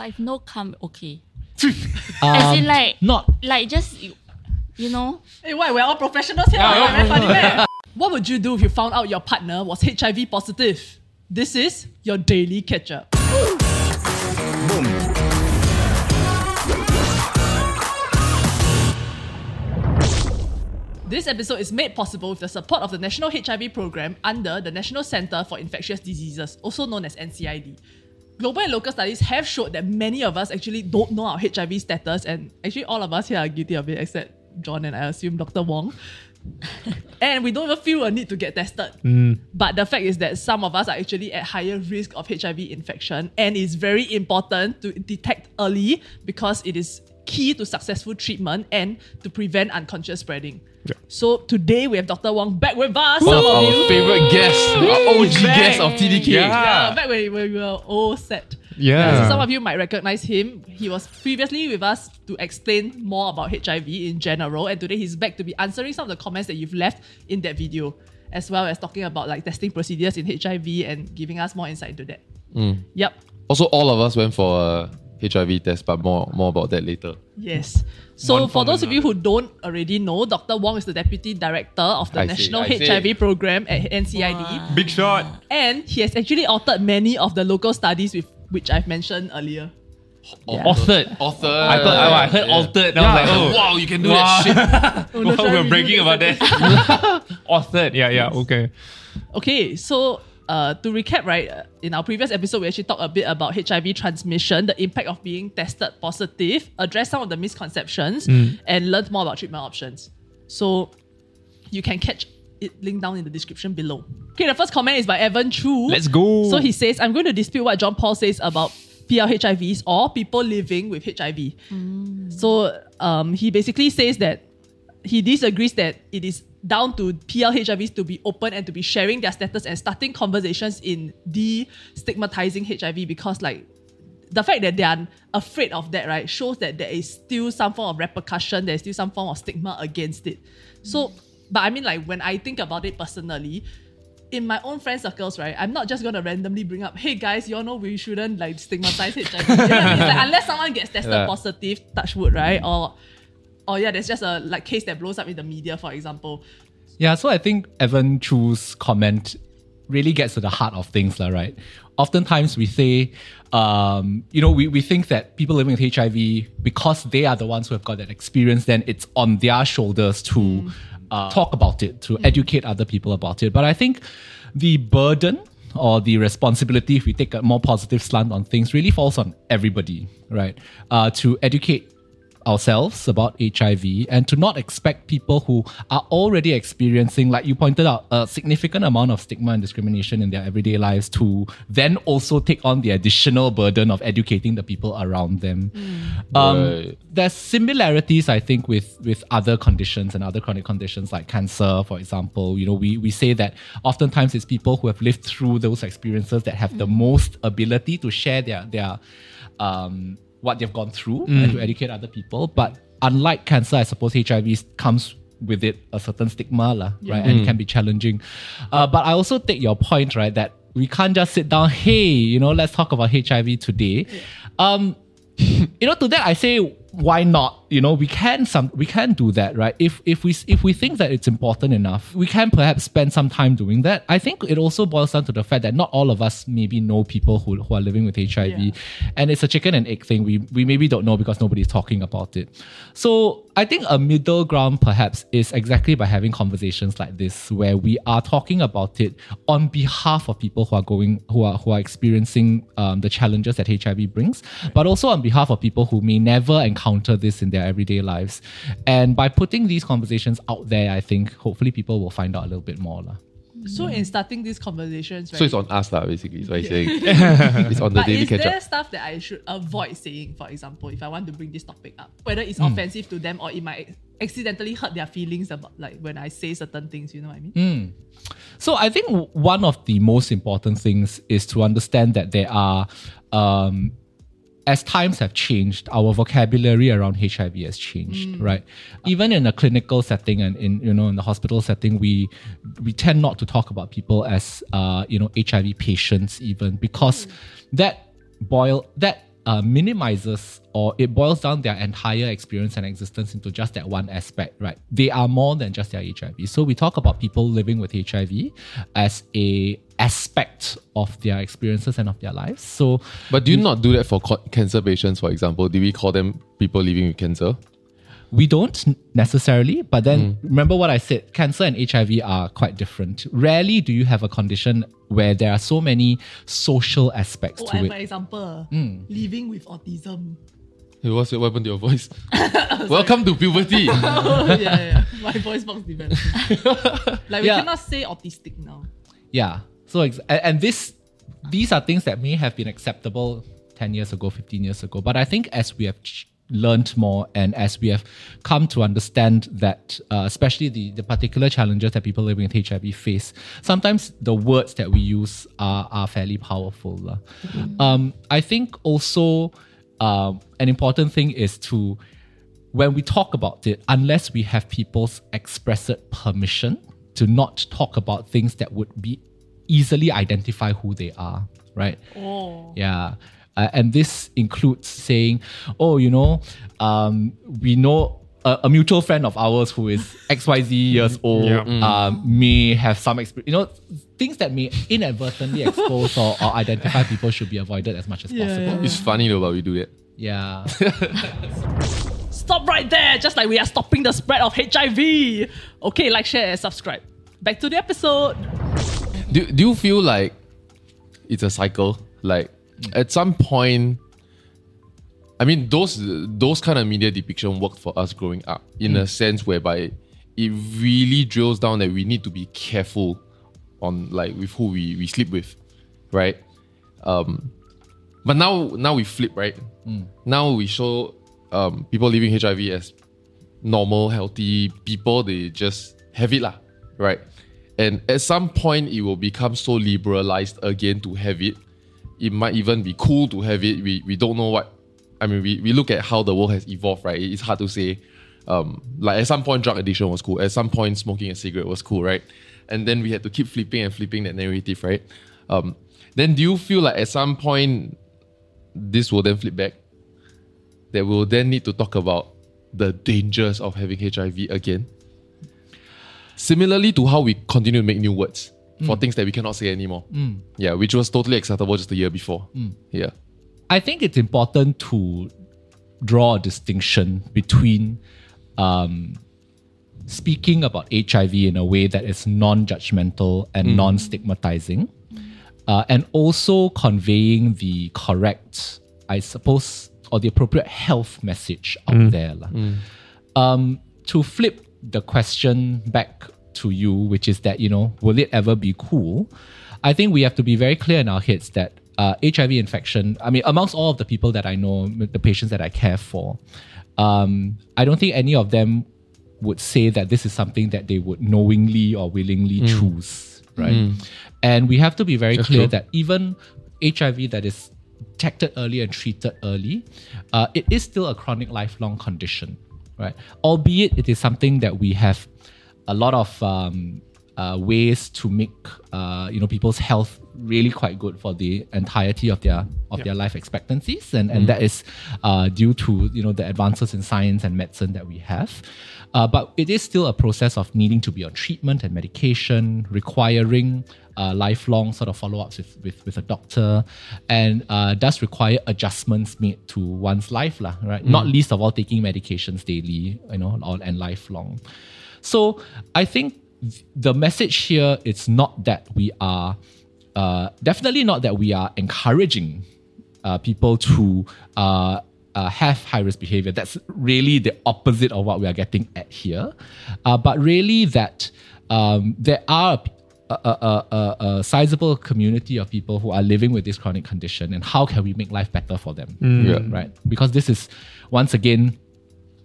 But if no come, okay. Um, As in like, not like just you, you know, Hey, why? We're all professionals here. Yeah, Why? Very funny, man. What would you do if you found out your partner was HIV positive? This is your daily catch up. This episode is made possible with the support of the National HIV Program under the National Center for Infectious Diseases, also known as NCID. Global and local studies have showed that many of us actually don't know our HIV status, and actually all of us here are guilty of it, except John and I assume Dr. Wong. and we don't even feel a need to get tested. Mm. But the fact is that some of us are actually at higher risk of HIV infection, and it's very important to detect early because it is key to successful treatment and to prevent unconscious spreading. Yeah. So today we have Dr. Wong back with us. One of our favorite guests, our OG back. guest of TDK. Yeah, back when we were all set. Yeah. So some of you might recognize him. He was previously with us to explain more about HIV in general, and today he's back to be answering some of the comments that you've left in that video, as well as talking about like testing procedures in HIV and giving us more insight into that. Mm. Yep. Also, all of us went for a HIV test, but more more about that later. Yes. So One for those or of you who don't already know, Dr. Wong is the deputy director of the I National see. HIV program at NCID. Wow. big shot. And he has actually authored many of the local studies with which I've mentioned earlier. Yeah. Authored. Author. I thought oh, I heard Yeah. altered. I Yeah, was like, oh, oh, wow, you can do Wow. that shit. Oh, no, Wow, we're we bragging about this? that. authored. Yeah, yeah. Okay. Okay, so uh, to recap, right, uh, in our previous episode, we actually talked a bit about HIV transmission, the impact of being tested positive, address some of the misconceptions, and learned more about treatment options. So you can catch it linked down in the description below. Okay, the first comment is by Evan Chu. Let's go. So he says, I'm going to dispute what John Paul says about PLHIVs or people living with HIV. So um, he basically says that he disagrees that it is down to PLHIVs to be open and to be sharing their status and starting conversations in de-stigmatizing HIV because like the fact that they are afraid of that, right, shows that there is still some form of repercussion, there's still some form of stigma against it. So, but I mean, like, when I think about it personally, in my own friend circles, right, I'm not just gonna randomly bring up, hey guys, you all know we shouldn't like stigmatize HIV. You know I mean? Like, unless someone gets tested Yeah. positive, touch wood, right? Or or yeah, there's just a like case that blows up in the media, for example. Yeah, so I think Evan Chu's comment really gets to the heart of things, right? Oftentimes we say, um, you know, we, we think that people living with HIV, because they are the ones who have got that experience, then it's on their shoulders to uh, talk about it, to educate other people about it. But I think the burden or the responsibility, if we take a more positive slant on things, really falls on everybody, right? Uh, to educate ourselves about HIV and to not expect people who are already experiencing, like you pointed out, a significant amount of stigma and discrimination in their everyday lives to then also take on the additional burden of educating the people around them. Um, Right. There's similarities, I think, with with other conditions and other chronic conditions like cancer, for example. You know, we we say that oftentimes it's people who have lived through those experiences that have the most ability to share their their um, what they've gone through and to educate other people. But unlike cancer, I suppose HIV comes with it a certain stigma, lah, right? And it can be challenging. Uh, but I also take your point, right, that we can't just sit down, hey, you know, let's talk about HIV today. Um, you know, to that I say, why not? You know, we can some we can do that, right? If if we if we think that it's important enough, we can perhaps spend some time doing that. I think it also boils down to the fact that not all of us maybe know people who, who are living with HIV, Yeah. and it's a chicken and egg thing. We we maybe don't know because nobody's talking about it. So I think a middle ground perhaps is exactly by having conversations like this where we are talking about it on behalf of people who are going who are who are experiencing um, the challenges that HIV brings, but also on behalf of people who may never encounter this in their everyday lives. And by putting these conversations out there, I think hopefully people will find out a little bit more. lah. So in starting these conversations, right, So it's on us, lah, basically. So I saying it's on the but daily is catch there up. stuff that I should avoid saying, for example, if I want to bring this topic up, whether it's Hmm. offensive to them or it might accidentally hurt their feelings about like when I say certain things, you know what I mean? So I think one of the most important things is to understand that there are, um, as times have changed, our vocabulary around HIV has changed, right? Even in a clinical setting and in you know in the hospital setting, we we tend not to talk about people as uh, you know HIV patients even because that boil that uh, minimizes or it boils down their entire experience and existence into just that one aspect, right? They are more than just their HIV. So we talk about people living with HIV as a aspect of their experiences and of their lives. So But do you not do that for cancer patients, for example? Do we call them people living with cancer? We don't necessarily, but then remember what I said cancer and HIV are quite different. Rarely do you have a condition where there are so many social aspects Oh, to and it. for example, Hmm. living with autism. Hey, what's what happened to your voice? Welcome to puberty. oh, yeah, yeah. My voice box developed. like we Yeah. cannot say autistic now. Yeah. So ex- and, and this these are things that may have been acceptable 10 years ago, 15 years ago. But I think as we have ch- learned more and as we have come to understand that uh, especially the, the particular challenges that people living with HIV face, sometimes the words that we use are, are fairly powerful. lah. Um, I think also um, an important thing is to when we talk about it, unless we have people's expressed permission to not talk about things that would be easily identify who they are, right? Oh. Yeah. Uh, and this includes saying, oh, you know, um, we know a, a mutual friend of ours who is XYZ years old Yeah. um, may have some experience, you know, things that may inadvertently expose or, or identify people should be avoided as much as Yeah, possible. yeah. it's funny though, but we do that. Yeah. Stop right there, just like we are stopping the spread of HIV. Okay, like, share, and subscribe. Back to the episode. Do, do you feel like it's a cycle? Like at some point, I mean, those those kind of media depiction worked for us growing up in a sense whereby it really drills down that we need to be careful on like with who we, we sleep with, right? Um, but now now we flip, right? Now we show um, people living HIV as normal, healthy people. They just have it, lah, right? And at some point, it will become so liberalized again to have it. It might even be cool to have it. We, we don't know what. I mean, we, we look at how the world has evolved, right? It's hard to say. Um, like at some point, drug addiction was cool. At some point, smoking a cigarette was cool, right? And then we had to keep flipping and flipping that narrative, right? Um, then do you feel like at some point this will then flip back? That we'll then need to talk about the dangers of having HIV again? Similarly to how we continue to make new words for things that we cannot say anymore. Yeah, which was totally acceptable just a year before. Yeah. I think it's important to draw a distinction between um, speaking about HIV in a way that is non judgmental and non stigmatizing, uh, and also conveying the correct, I suppose, or the appropriate health message out there. lah. Um, to flip the question back to you, which is that, you know, will it ever be cool? I think we have to be very clear in our heads that uh, HIV infection, I mean, amongst all of the people that I know, the patients that I care for, um, I don't think any of them would say that this is something that they would knowingly or willingly choose, right? And we have to be very clear true. that even HIV that is detected early and treated early, uh, it is still a chronic lifelong condition, right? Albeit it is something that we have a lot of um, uh, ways to make uh, you know people's health really quite good for the entirety of their of their life expectancies, and and that is uh, due to you know the advances in science and medicine that we have. Uh, but it is still a process of needing to be on treatment and medication, requiring uh, lifelong sort of follow-ups with, with, with a doctor, and uh, does require adjustments made to one's life, lah, right? Not least of all taking medications daily, you know, and lifelong. So I think the message here is not that we are, uh, definitely not that we are encouraging uh, people to uh, uh, have high risk behavior. That's really the opposite of what we are getting at here. Uh, but really, that um, there are a, a, a, a, sizable community of people who are living with this chronic condition, and how can we make life better for them? Yeah. Right? Because this is, once again,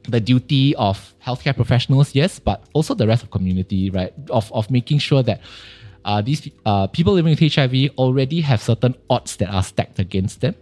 the duty of healthcare professionals, yes, but also the rest of community, right? Of, of making sure that uh, these uh, people living with HIV already have certain odds that are stacked against them.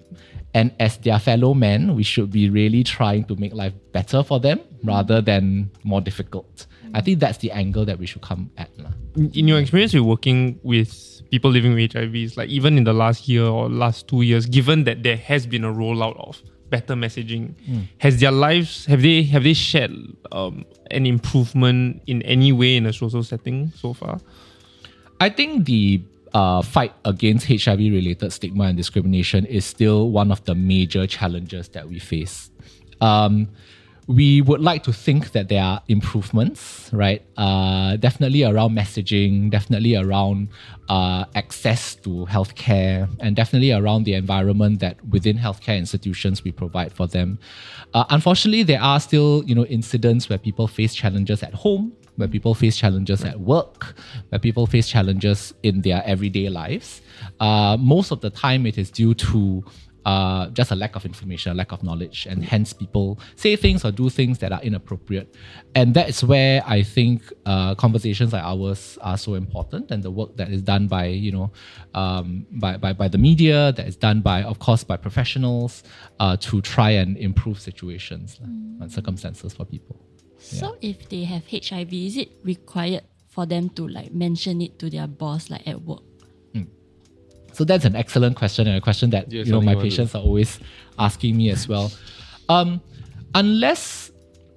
And as their fellow men, we should be really trying to make life better for them rather than more difficult. I think that's the angle that we should come at. in your experience with working with people living with HIVs, like even in the last year or last two years, given that there has been a rollout of better messaging, has their lives have they have they shared um, an improvement in any way in a social setting so far? I think the uh, fight against HIV related stigma and discrimination is still one of the major challenges that we face. Um, we would like to think that there are improvements, right? Uh, definitely around messaging, definitely around uh, access to healthcare, and definitely around the environment that within healthcare institutions we provide for them. Uh, unfortunately, there are still, you know, incidents where people face challenges at home, where people face challenges at work, where people face challenges in their everyday lives. Uh, most of the time, it is due to uh, just a lack of information, a lack of knowledge, and hence people say things or do things that are inappropriate. And that's where I think uh, conversations like ours are so important, and the work that is done by you know um, by, by by the media, that is done by of course by professionals uh, to try and improve situations and circumstances for people. So if they have HIV, is it required for them to like mention it to their boss like at work? So that's an excellent question and a question that Yeah, you know my you want to- patients are always asking me as well. Um, unless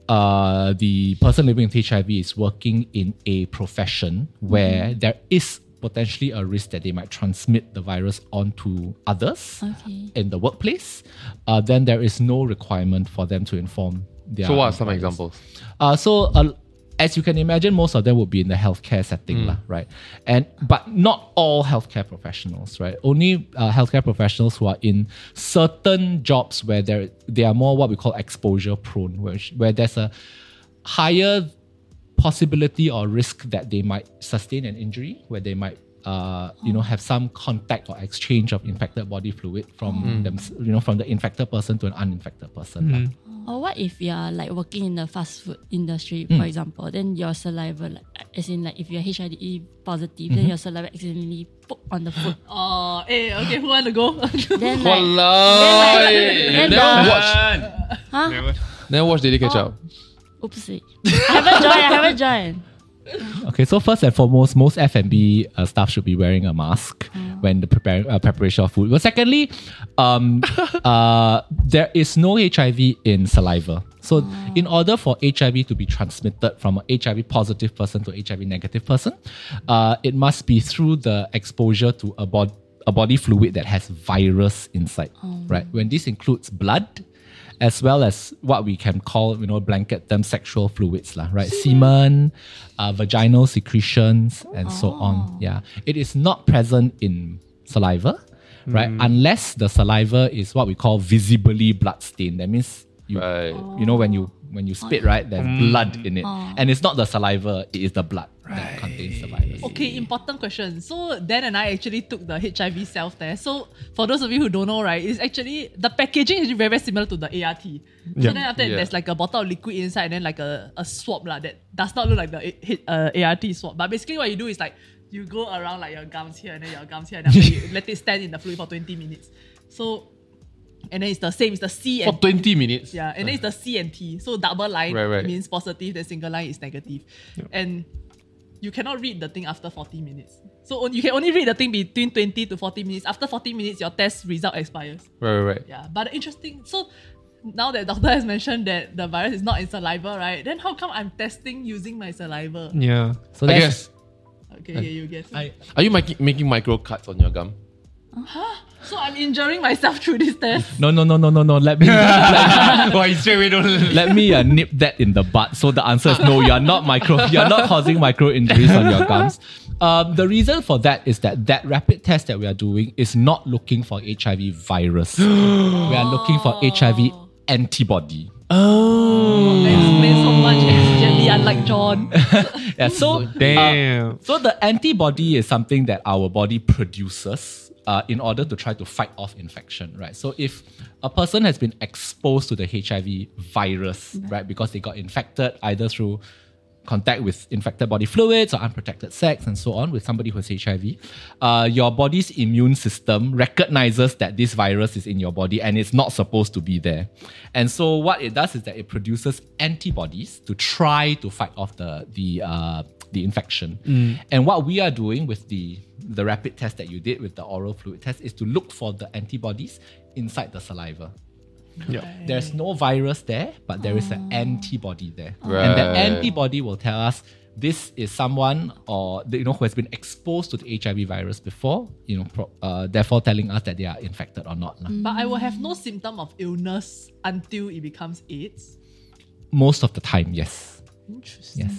uh, the person living with HIV is working in a profession where Mm-hmm. there is potentially a risk that they might transmit the virus onto others Okay. in the workplace, uh, then there is no requirement for them to inform their. So what are some employers. examples? Uh, so uh, as you can imagine, most of them would be in the healthcare setting, lah, right? And but not all healthcare professionals, right? Only uh, healthcare professionals who are in certain jobs where there they are more what we call exposure prone, where where there's a higher possibility or risk that they might sustain an injury, where they might uh, you know have some contact or exchange of infected body fluid from them, you know, from the infected person to an uninfected person. lah. Or what if you are like working in the fast food industry, Hmm. for example, then your saliva, like, as in like if you're HIV positive, Mm-hmm. then your saliva accidentally poke on the food. Oh, hey, okay, who want to go? then like, Walao, then never the- watch. huh? Never. Never watch Daily Catch Up. Oopsie. I haven't joined. I haven't joined. Okay, so first and foremost, most F&B uh, staff should be wearing a mask when the prepare, uh, preparation of food. But secondly, um, uh, there is no HIV in saliva. So, in order for HIV to be transmitted from a HIV positive person to HIV negative person, uh, it must be through the exposure to a, bod- a body fluid that has virus inside, right? When this includes blood, as well as what we can call, you know, blanket term sexual fluids, lah, right? Hmm. Semen, uh, vaginal secretions, and so oh. on. Yeah. It is not present in saliva, right? Hmm. Unless the saliva is what we call visibly blood stained. That means you, Right. you know, when you when you oh. spit, right, there's hmm. blood in it. Oh. And it's not the saliva, it is the blood that contains the virus. Okay, important question. So Dan and I actually took the HIV self test. So for those of you who don't know, right, it's actually the packaging is very, very similar to the ART. So then after that, Yeah. there's like a bottle of liquid inside and then like a, a swab lah, that does not look like the A- uh, ART swab. But basically what you do is like you go around like your gums here and then your gums here and then you let it stand in the fluid for 20 minutes. So and then it's the same, it's the C and For 20 minutes. yeah, and then it's the C and T. So double line Right, right. means positive, then single line is negative. And you cannot read the thing after 40 minutes. So on- you can only read the thing between 20 to 40 minutes. After 40 minutes, your test result expires. Right, right, right. Yeah, but interesting. So now that doctor has mentioned that the virus is not in saliva, right? Then how come I'm testing using my saliva? Yeah. So I guess. Okay, yeah, you guess. I, Are you making making micro cuts on your gum? So I'm injuring myself through this test. no, no, no, no, no, no. Let me let, Why straight away don't let me uh, nip that in the butt. So the answer is no. You're not micro. You're not causing micro injuries on your gums. Um, the reason for that is that that rapid test that we are doing is not looking for HIV virus. we are looking for HIV antibody. Explains so much exigently, unlike John. Yeah. So Damn. So the antibody is something that our body produces uh, in order to try to fight off infection, right? So if a person has been exposed to the HIV virus, right, because they got infected either through contact with infected body fluids or unprotected sex and so on with somebody who has HIV, uh, your body's immune system recognizes that this virus is in your body and it's not supposed to be there. And so what it does is that it produces antibodies to try to fight off the the uh, the infection. And what we are doing with the the rapid test that you did with the oral fluid test is to look for the antibodies inside the saliva. Yeah. There's no virus there, but there is an antibody there, and the antibody will tell us this is someone or you know who has been exposed to the HIV virus before, you know, pro- uh, therefore telling us that they are infected or not. lah. But I will have no symptom of illness until it becomes AIDS. Most of the time, yes, Interesting. yes,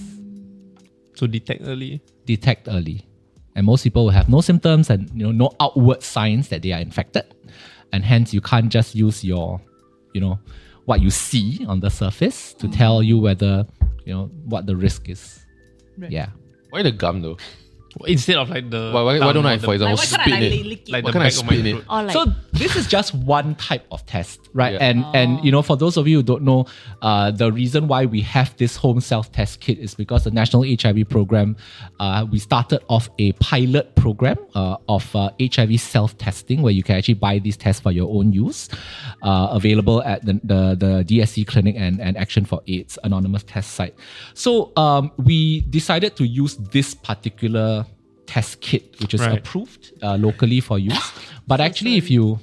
So detect early. detect early, and most people will have no symptoms and you know no outward signs that they are infected, and hence you can't just use your, you know, what you see on the surface to mm. tell you whether you know what the risk is. Right. Yeah. Why the gum though? Instead of like the. Why, why, why don't I, the- for example, Like, why spit can't I in like it? lick? Like Why the can't I back of my it? throat. Like so this is just one type of test, right? Yeah. And and you know, for those of you who don't know, uh, the reason why we have this home self test kit is because the National HIV Program, uh, we started off a pilot program uh, of uh, HIV self testing where you can actually buy these tests for your own use, uh, available at the, the the DSC clinic and and Action for AIDS anonymous test site. So um, we decided to use this particular test kit, which is Right. approved uh, locally for use. But actually, if you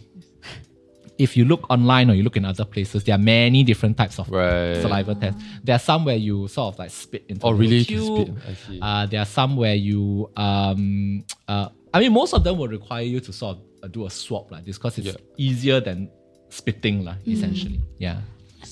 if you look online or you look in other places, there are many different types of Right. saliva tests. There are some where you sort of like spit into Oh, the really? tube. Spit. I see. Uh, there are some where you um uh I mean most of them will require you to sort of uh, do a swab like this because it's Yeah. easier than spitting lah, essentially. Yeah.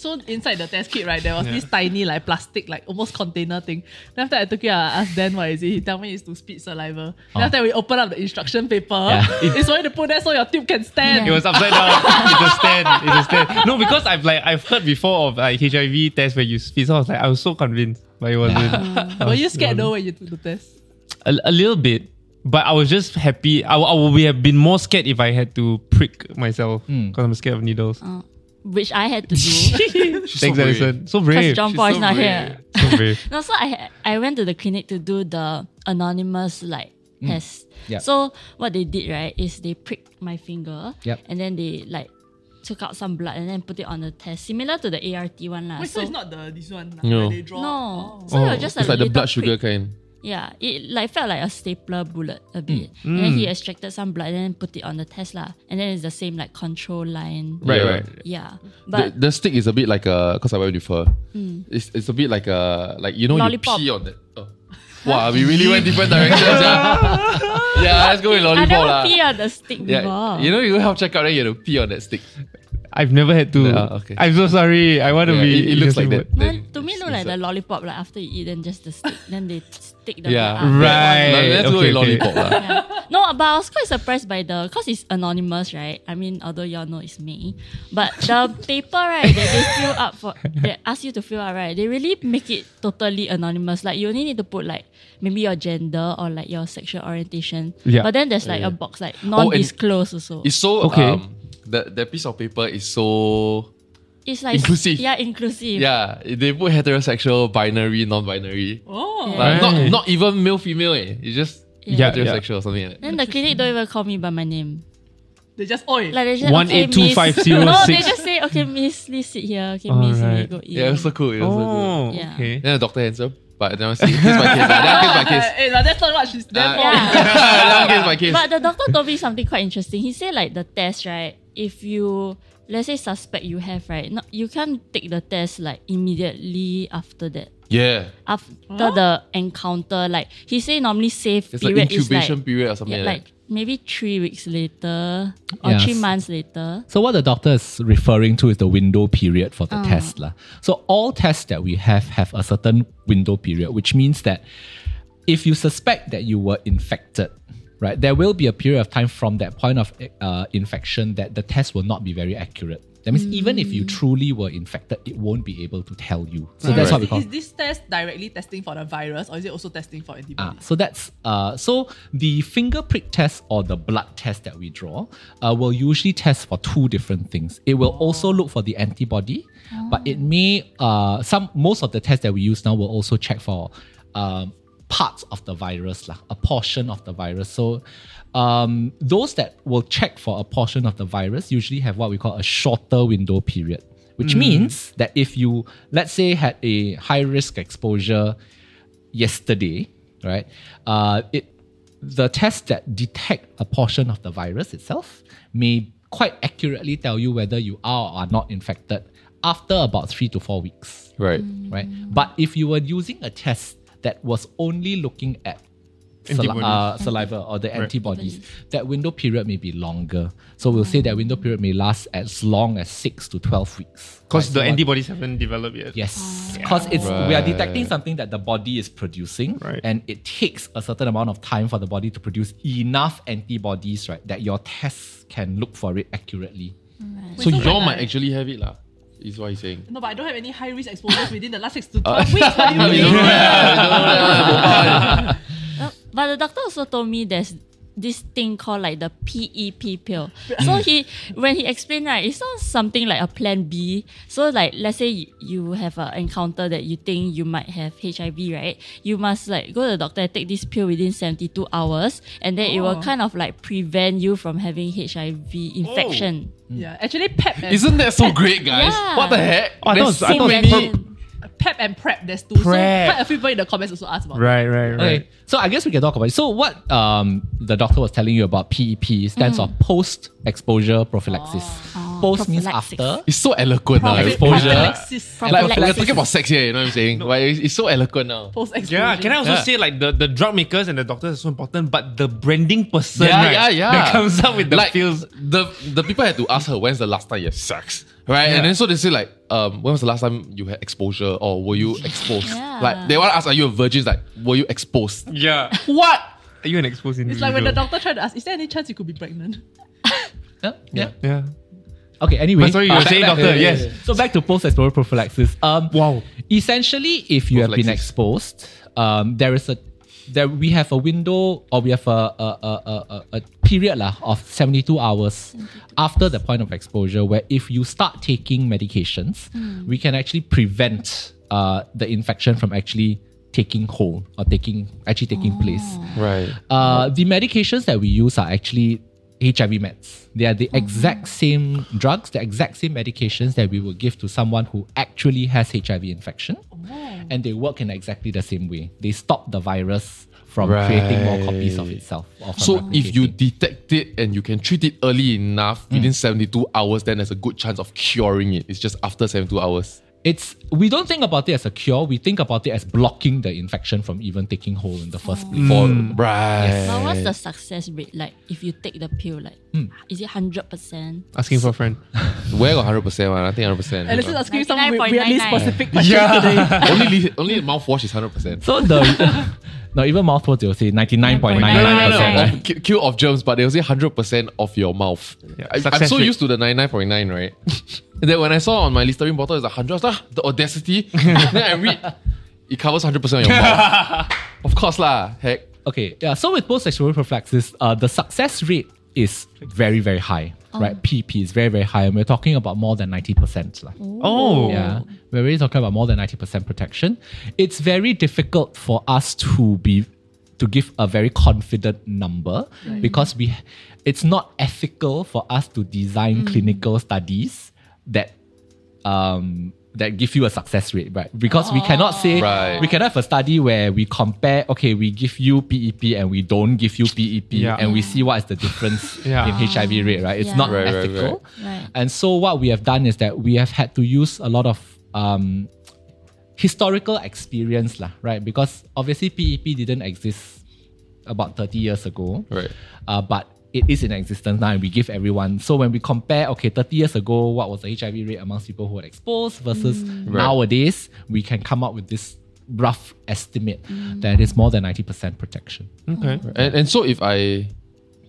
So inside the test kit, right, there was this tiny like plastic, like almost container thing. Then after I took it, I asked Dan what is it. He tell me it's to spit saliva. Then Oh. after we open up the instruction paper, Yeah. it's for you to put there so your tube can stand. It was upside down. it's a stand. It's a stand. No, because I've like I've heard before of like HIV tests where you spit. So I was like I was so convinced, but it wasn't. I Were was- you scared wasn't. though when you took the test? A, a little bit, but I was just happy. I, I would have been more scared if I had to prick myself hmm. because I'm scared of needles. Oh. Which I had to do. Thanks, so brave. Alison. So Because. John She's Paul is so not brave. here. so brave. No, so I I went to the clinic to do the anonymous like mm. test. Yep. So what they did right is they pricked my finger. Yep. And then they like took out some blood and then put it on the test, similar to the ART one lah. Wait, so, so it's not the this one lah, No. where they draw. no, Oh. so it was oh. just It's a like the little blood sugar prick. kind. Yeah, it like felt like a stapler bullet a bit. Hmm. And then he extracted some blood and then put it on the test lah. And then it's the same like control line. Right, Yeah. right. Yeah, The, but the stick is a bit like a, because I went with her. It's, it's a bit like a, like, you know, Lollipop. you pee on that. Oh. Wow, we really went different directions. yeah. yeah, let's go with lollipop. I lollipop. never lah. pee on the stick Yeah, before. you know, you go help check out, then you have to pee on that stick. I've never had to. Yeah, okay. I'm so sorry. I want to Yeah, be. it, it looks like that. No, Then to me, it's look like the lollipop. Like after you eat, then just the stick. then they stick the Yeah. blood. Right. Now, let's go okay, with okay. lollipop. Yeah. No, but I was quite surprised by the because it's anonymous, right? I mean, although y'all know it's me, but the paper, right, that they fill up for, they ask you to fill out, right? They really make it totally anonymous. Like you only need to put like maybe your gender or like your sexual orientation. Yeah. But then there's like Yeah. a box like non-disclosed also. It's so, Okay. um, the, the piece of paper is so, It's like inclusive. Yeah, inclusive. yeah, they put heterosexual, binary, non-binary. Oh. Like, not, Right. not even male, female, eh. It's just Yeah, heterosexual or something like that. Then the clinic don't even call me by my name. They just oi. Like they just One okay, eight two miss. five zero No, they just say okay, miss, please sit here. Okay, miss, you Alright. go eat. Yeah, it was so cool. It was so cool. Oh, Yeah. okay. Then the doctor handsome, but then I see, here's my case. lah. Then here's my case. Hey, like, that's not what she's there Uh, for. Yeah. then here's my case. But the doctor told me something quite interesting. He said like the test, right? If you let's say suspect you have, right? No, you can't take the test like immediately after that. Yeah. After the encounter, like he say normally safe It's like period is like, period or something yeah, like, like maybe three weeks later or Yes. three months later. So what the doctor is referring to is the window period for the Oh. test. lah. So all tests that we have have a certain window period, which means that if you suspect that you were infected, right, there will be a period of time from that point of uh, infection that the test will not be very accurate. That means even if you truly were infected, it won't be able to tell you. So Right. that's what we call is this test directly testing for the virus or is it also testing for Ah, so that's uh, so the finger prick test or the blood test that we draw uh, will usually test for two different things. It will also look for the antibody, but it may uh, some most of the tests that we use now will also check for um, parts of the virus, lah, a portion of the virus. So um, those that will check for a portion of the virus usually have what we call a shorter window period, which means that if you let's say had a high risk exposure yesterday, right? Uh, it the tests that detect a portion of the virus itself may quite accurately tell you whether you are or are not infected after about three to four weeks, Right. right? But if you were using a test that was only looking at sali- uh, saliva or the antibodies, that window period may be longer. So we'll say that window period may last as long as six to twelve weeks. Because right? the So what- antibodies haven't developed yet. Yes, because it's we are detecting something that the body is producing, Right. and it takes a certain amount of time for the body to produce enough antibodies, right, that your tests can look for it accurately. So Wait, so y'all might I- actually have it, lah. Is what he's saying. No, but I don't have any high risk exposures within the last six to twelve weeks. What do you You mean? don't know that, you don't know that. Uh, but the doctor also told me there's this thing called like the PEP pill. so he when he explained right, it's not something like a plan B. So like let's say you, you have an encounter that you think you might have HIV, right? You must like go to the doctor and take this pill within 72 hours and then it will Oh. kind of like prevent you from having HIV infection. Yeah, actually, PEP and Isn't that so great, guys? Yeah. What the heck? Oh, I There's thought- I so thought many. PEP and PrEP. There's two. So quite a few people in the comments also asked about. it. Right, right, right. Okay, so I guess we can talk about it. So what um the doctor was telling you about PEP stands for post exposure prophylaxis. Post means prophylaxis. after. It's so eloquent now. Prophy- Exposure. Prophylaxis. Like, Prophylaxis. we're talking about sex here, you know what I'm saying? But it's, it's so eloquent now. Post exposure. Yeah, can I also Yeah. say like the, the drug makers and the doctors are so important, but the branding person Yeah, right, yeah, yeah. that comes up with the like, pills. The the people had to ask her when's the last time you had sex, right? Yeah. And then so they say like, um, when was the last time you had exposure or were you exposed? Yeah. Like they want to ask, are you a virgin? It's like, were you exposed? Yeah. What? Are you an exposed individual? It's like when the doctor tried to ask, is there any chance you could be pregnant? Yeah. yeah. Yeah. Okay, anyway. But sorry, you were back- saying, back- doctor, yes. So back to post-exposure prophylaxis. Um, Wow. Essentially, if you have been exposed, um, there is a there we have a window or we have a a, a, a, a- a period lah, of 72 hours after the point of exposure where if you start taking medications, we can actually prevent uh, the infection from actually taking hold or taking actually taking place. Right. Uh, the medications that we use are actually HIV meds. They are the exact same drugs, the exact same medications that we will give to someone who actually has HIV infection. And they work in exactly the same way. They stop the virus from creating more copies of itself. or So if you detect it and you can treat it early enough Hmm. within 72 hours, then there's a good chance of curing it. It's just after 72 hours. It's we don't think about it as a cure, we think about it as blocking the infection from even taking hold in the first place. For, Hmm. right. But what's the success rate like if you take the pill? Like, is it hundred percent? Asking for a friend. Where got 100%? Man? I think 100%. And this is asking some weird- 99.99. weirdly specific questions Yeah. today. only, li- only mouthwash is 100%. So the no, even mouthwash they'll say 99.99%. No, no, no, no. right? Of ki- kill of germs, but they'll say 100% of your mouth. Yeah, I, I'm success so rate. used to the 99.9, right? And then when I saw on my Listerine bottle, it's 100, I was like, "Ah, the audacity. then I read, it covers 100% of your mouth. of course lah, heck. Okay, yeah. So with post-exposure prophylaxis, uh, the success rate is very, very high, right? PP is very, very high, and we're talking about more than ninety percent. Oh. Yeah, we're really talking about more than ninety percent protection. It's very difficult for us to be to give a very confident number because we, it's not ethical for us to design clinical studies that um that give you a success rate, right? Because we cannot say Right. we cannot have a study where we compare, okay, we give you PEP and we don't give you PEP Yeah. and we see what is the difference Yeah. in HIV rate, right? It's Yeah. not Right, right, ethical. right. Right. And so what we have done is that we have had to use a lot of um, historical experience, lah, right? Because obviously PEP didn't exist about 30 years ago. Right. Uh, but it is in existence now and we give everyone. So when we compare, okay, 30 years ago, what was the HIV rate amongst people who were exposed versus nowadays, we can come up with this rough estimate that is more than 90% protection. Okay. And, and so if I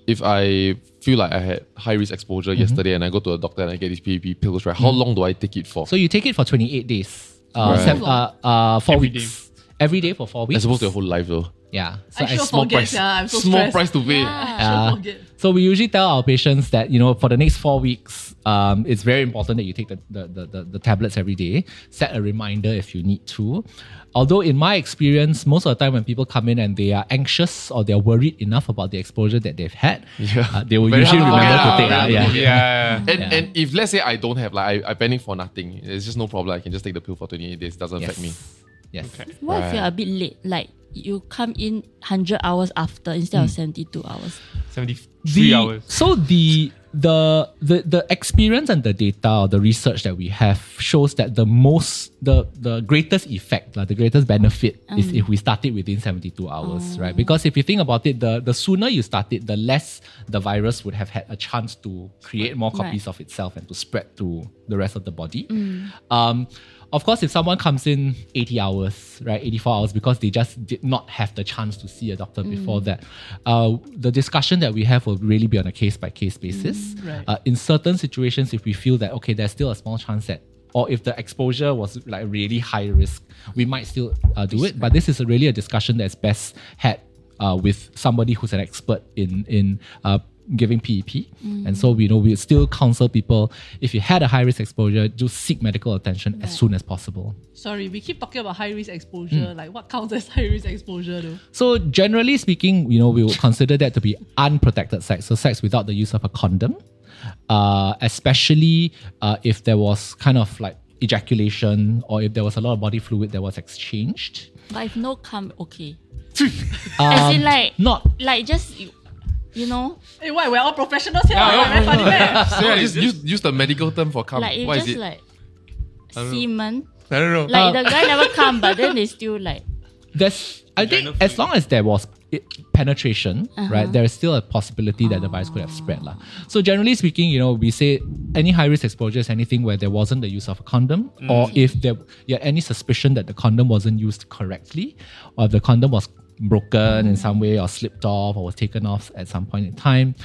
if I feel like I had high risk exposure Mm-hmm. yesterday and I go to a doctor and I get these PEP pills, right? How long do I take it for? So you take it for 28 days, uh, Right. sev- uh, uh, four Every weeks. Every day for four weeks. As opposed to your whole life though. Yeah. So I sure Small forget, price. yeah. I'm so small stressed. price to pay. I Uh, sure forget. So we usually tell our patients that you know for the next four weeks, um, it's very important that you take the, the, the, the, the tablets every day. Set a reminder if you need to. Although in my experience, most of the time when people come in and they are anxious or they're worried enough about the exposure that they've had, Yeah. uh, they will Very usually hard to remember to forget take. lah, uh, very yeah. Yeah. And, Yeah. and if let's say I don't have like I, I panic for nothing, it's just no problem. I can just take the pill for 28 days. Doesn't affect me. Yes. Okay. What if you're a bit late? Like you come in hundred hours after instead Hmm. of seventy two hours. 73 the, hours. So the the the the experience and the data or the research that we have shows that the most the the greatest effect, like the greatest benefit is if we start it within 72 hours, right? Because if you think about it, the the sooner you start it, the less the virus would have had a chance to create more copies Right. of itself and to spread to the rest of the body. Um, of course, if someone comes in 80 hours, right, 84 hours, because they just did not have the chance to see a doctor before that, uh, the discussion that we have will really be on a case by case basis. Right. Uh, in certain situations, if we feel that, okay, there's still a small chance that, or if the exposure was like really high risk, we might still uh, do it. But this is a really a discussion that's best had uh, with somebody who's an expert in, in uh, giving PEP. And so we know we still counsel people if you had a high risk exposure, just seek medical attention as soon as possible. Sorry, we keep talking about high risk exposure. Like, what counts as high risk exposure, though? So generally speaking, you know, we would consider that to be unprotected sex, so sex without the use of a condom, uh, especially uh, if there was kind of like ejaculation or if there was a lot of body fluid that was exchanged. But if no come, okay. Um, As in like not like just you, you know, Hey, why? We're all professionals here. Yeah, We're very yeah, funny, man. So yeah, just use, use the medical term for cum. like it what is just it? like semen. I don't know. Like Uh, the guy never come, but then they still like there's I think Vaginal as long as there was i- penetration, Uh-huh. right, there is still a possibility that the virus could have spread. lah. So generally speaking, you know, we say any high risk exposure is anything where there wasn't the use of a condom, or if there yeah, any suspicion that the condom wasn't used correctly, or if the condom was broken in some way or slipped off or was taken off at some point in time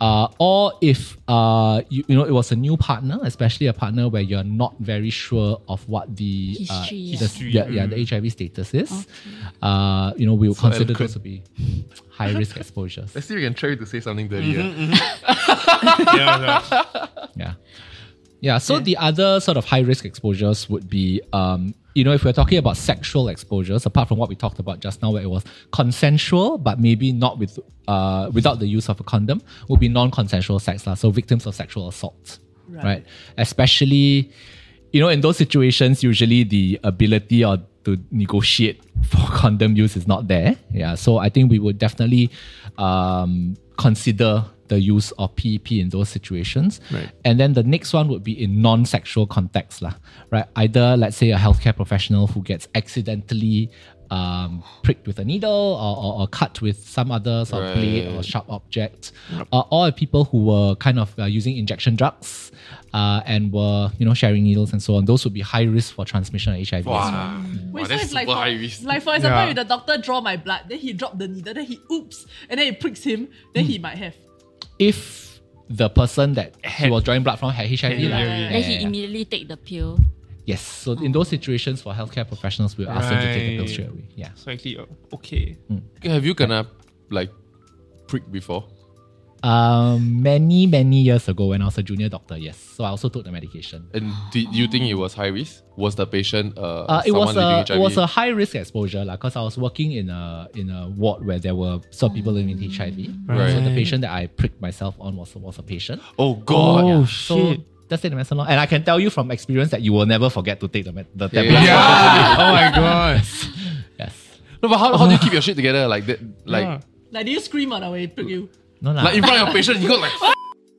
uh, or if uh, you, you know it was a new partner especially a partner where you're not very sure of what the uh, History, yeah. the, yeah, yeah, the HIV status is uh, you know we will consider eloquent. those to be high risk exposures Let's see if we can try to say something dirty. yeah, yeah. Yeah. Yeah. So the other sort of high risk exposures would be, um, you know, if we're talking about sexual exposures, apart from what we talked about just now, where it was consensual, but maybe not with, uh, without the use of a condom, would be non-consensual sex, lah. So victims of sexual assault, Right. right? Especially, you know, in those situations, usually the ability or to negotiate for condom use is not there. Yeah. So I think we would definitely um, consider the use of PEP in those situations. Right. And then the next one would be in non-sexual context, lah, right? Either let's say a healthcare professional who gets accidentally um, pricked with a needle or, or, or cut with some other sort of blade or sharp object, uh, or people who were kind of uh, using injection drugs uh, and were you know sharing needles and so on. Those would be high risk for transmission of HIV. as well. Wow. Wait, wow, so that's it's like for, high risk. like for example, Yeah. if the doctor draw my blood, then he drop the needle, then he oops, and then it pricks him, then he might have. If the person that he was drawing blood from had HIV, Had lah. HIV. Yeah, then he yeah, yeah. immediately take the pill. yes. So in those situations for healthcare professionals, we'll ask them to take the pill straight away. Yeah. So actually, uh, okay. Have you gonna like prick before? Um, many many years ago when I was a junior doctor, yes. So I also took the medication. And did you think it was high risk? Was the patient uh, Uh, it someone was living a with HIV? it was a high risk exposure like because I was working in a in a ward where there were some people living with HIV. Right. So the patient that I pricked myself on was was a patient. oh god. Oh, So shit. that's the medicine law. And I can tell you from experience that you will never forget to take the med- the tablet. Yeah. oh my god. Yes. No, but how, how do you keep your shit together like that? Like Yeah. Like, do you scream on the way prick you? No, lah. like in front of your patient, you go like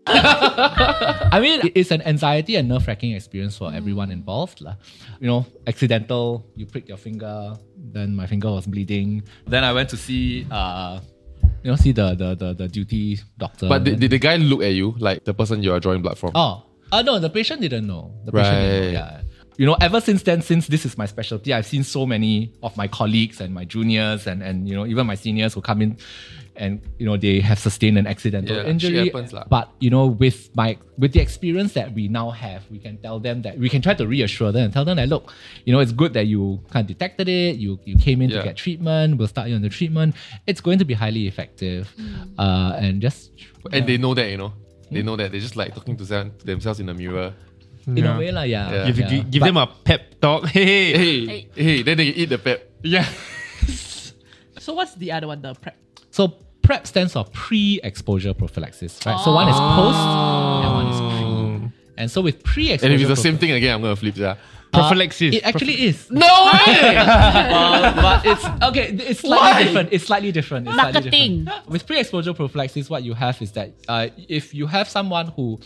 I mean, it's an anxiety and nerve wracking experience for everyone involved. lah. You know, accidental, you prick your finger, then my finger was bleeding. Then I went to see, uh, you know, see the the the, the duty doctor. But did, did the guy look at you like the person you are drawing blood from? oh, uh, no, the patient didn't know. The patient didn't know, yeah. You know, ever since then, since this is my specialty, I've seen so many of my colleagues and my juniors and, and you know, even my seniors who come in and, you know, they have sustained an accidental Yeah, injury. happens. But, you know, with my, with the experience that we now have, we can tell them that, we can try to reassure them and tell them that, look, you know, it's good that you kind of detected it, you, you came in Yeah. to get treatment, we'll start you on the treatment. It's going to be highly effective. Uh, and just, And they know that, you know. They know that. They're just like talking to them, themselves in the mirror. in Yeah. a way, like, yeah. Yeah. You yeah. gi- give But- them a pep talk. Hey, Hey, Hey. hey, then they eat the pep. yeah. So what's the other one? The prep. So PrEP stands for pre-exposure prophylaxis, right? So one is post and one is pre. And so with pre-exposure, And if it's the prophy- same thing again, I'm gonna flip. Yeah. Prophylaxis. it actually is. No way! Uh, but it's okay. It's slightly Why? different. It's slightly different. It's slightly Marketing. different. With pre-exposure prophylaxis, what you have is that uh, if you have someone who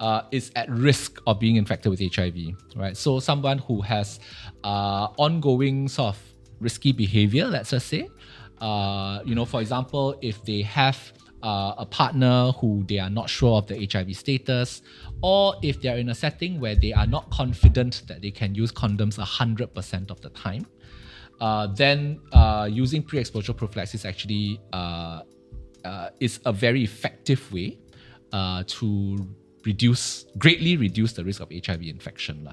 uh, is at risk of being infected with HIV, right? So someone who has uh, ongoing sort of risky behavior, let's just say, uh, you know, for example, if they have uh, a partner who they are not sure of the HIV status, or if they are in a setting where they are not confident that they can use condoms 100% of the time, uh, then uh, using pre-exposure prophylaxis actually uh, is a very effective way to reduce, greatly reduce the risk of HIV infection.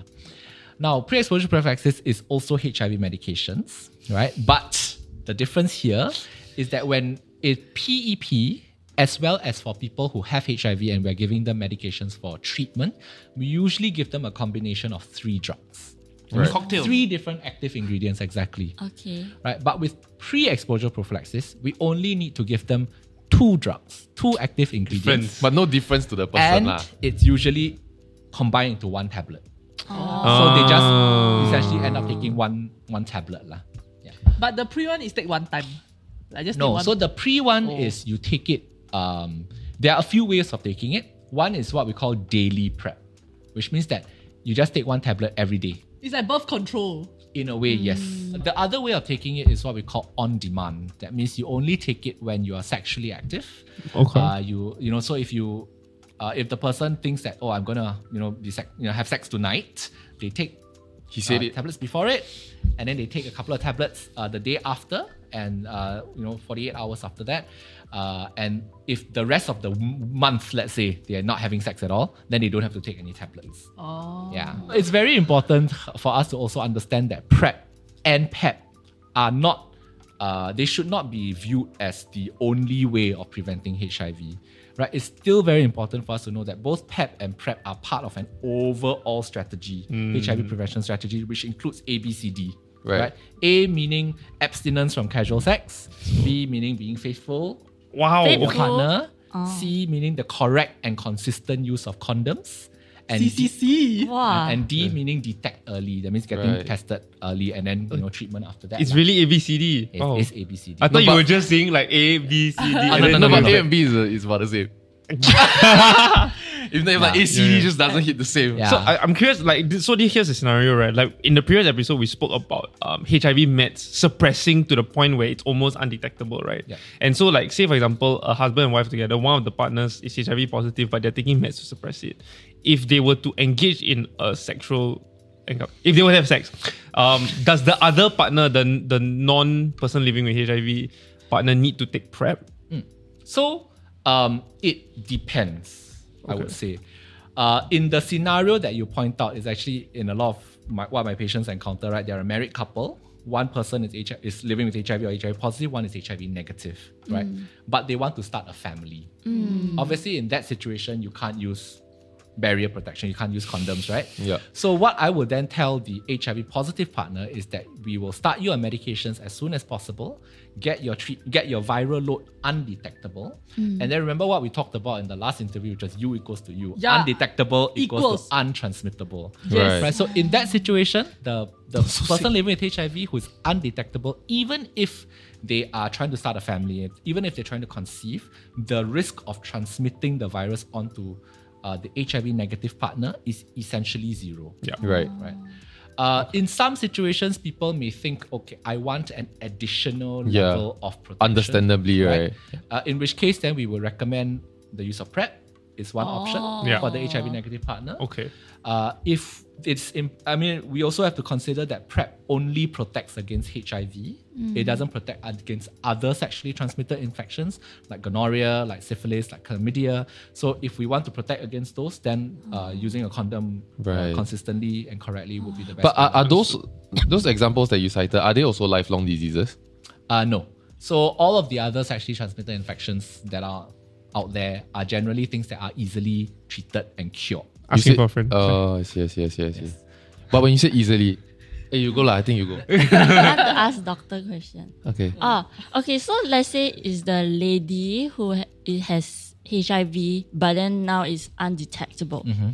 Now, pre-exposure prophylaxis is also HIV medications, right? But the difference here is that when it PEP, as well as for people who have HIV and we're giving them medications for treatment, we usually give them a combination of three drugs. Right. Cocktail. Three different active ingredients exactly Okay. right? But with pre-exposure prophylaxis, we only need to give them two drugs, two active ingredients, Difference. but no difference to the person and lah. it's usually combined into one tablet. Oh. So they just oh. essentially end up taking one one tablet lah. Yeah. But the pre one is take one time. I just take No, one. so the pre one Oh. is you take it. Um, there are a few ways of taking it. One is what we call daily prep, which means that you just take one tablet every day. it's like birth control. In a way, yes. The other way of taking it is what we call on demand. That means you only take it when you are sexually active. Okay. Uh, you you know, so if you uh, if the person thinks that oh I'm gonna you know be sex, you know have sex tonight, they take He said uh, it. tablets before it, and then they take a couple of tablets uh, the day after, and uh, you know 48 hours after that. Uh, and if the rest of the month, let's say they are not having sex at all, then they don't have to take any tablets. Oh. Yeah. It's very important for us to also understand that PrEP and PEP are not, uh, they should not be viewed as the only way of preventing HIV. Right? It's still very important for us to know that both PEP and PrEP are part of an overall strategy, hmm. HIV prevention strategy, which includes ABCD. Right. A meaning abstinence from casual sex, B meaning being faithful, wow. Faithful. to a partner, oh. C meaning the correct and consistent use of condoms, and D- CCC. Wow. and D meaning detect early. That means getting Right. tested early and then you know treatment after that. It's lah. really ABCD. It's, Wow. it's ABCD. I thought No, you were just saying like A, B, C, D. And no, then no, no, no, but no. A and B is, is about the same. Even though like ACD Yeah. just doesn't hit the same. Yeah. So I, I'm curious, like, so this, here's a scenario, right? Like in the previous episode, we spoke about um, HIV meds suppressing to the point where it's almost undetectable, right? Yeah. And so, like, say for example, a husband and wife together, one of the partners is HIV positive, but they're taking meds to suppress it. If they were to engage in a sexual, if they would have sex, um, does the other partner, the the non-person living with HIV partner, need to take PrEP? So um, it depends, I would say. Uh, in the scenario that you point out, is actually in a lot of my, what my patients encounter, right? They're a married couple. One person is, HIV, is living with HIV or HIV positive, one is HIV negative, right? But they want to start a family. Obviously, in that situation, you can't use barrier protection, you can't use condoms, right? Yeah. So what I will then tell the HIV positive partner is that we will start you on medications as soon as possible, get your treat, get your viral load undetectable, hmm. and then remember what we talked about in the last interview, which was U equals to U. Yeah. Undetectable equals, Equals. to untransmittable. Yes. Right. So in that situation, the the person living with HIV who is undetectable, even if they are trying to start a family, even if they're trying to conceive, the risk of transmitting the virus onto uh, the HIV negative partner is essentially zero. Yeah. Right. Right. Uh, in some situations, people may think, okay, I want an additional Yeah. level of protection. Understandably, right. Uh, in which case, then we will recommend the use of PrEP. Is one option Yeah. for the HIV negative partner. Okay. Uh, if it's, in, I mean, we also have to consider that PrEP only protects against HIV. It doesn't protect against other sexually transmitted infections like gonorrhea, like syphilis, like chlamydia. So if we want to protect against those, then uh, using a condom uh, consistently and correctly would be the best. But are, are those those examples that you cited, are they also lifelong diseases? Uh, no. So all of the other sexually transmitted infections that are out there are generally things that are easily treated and cured. Asking said- for a friend. Oh, yes, yes, yes, yes, yes. But when you say easily, hey, you go lah. I think you go. I want to ask doctor question. Okay. Oh, okay. So let's say is the lady who it has HIV, but then now is undetectable, mm-hmm.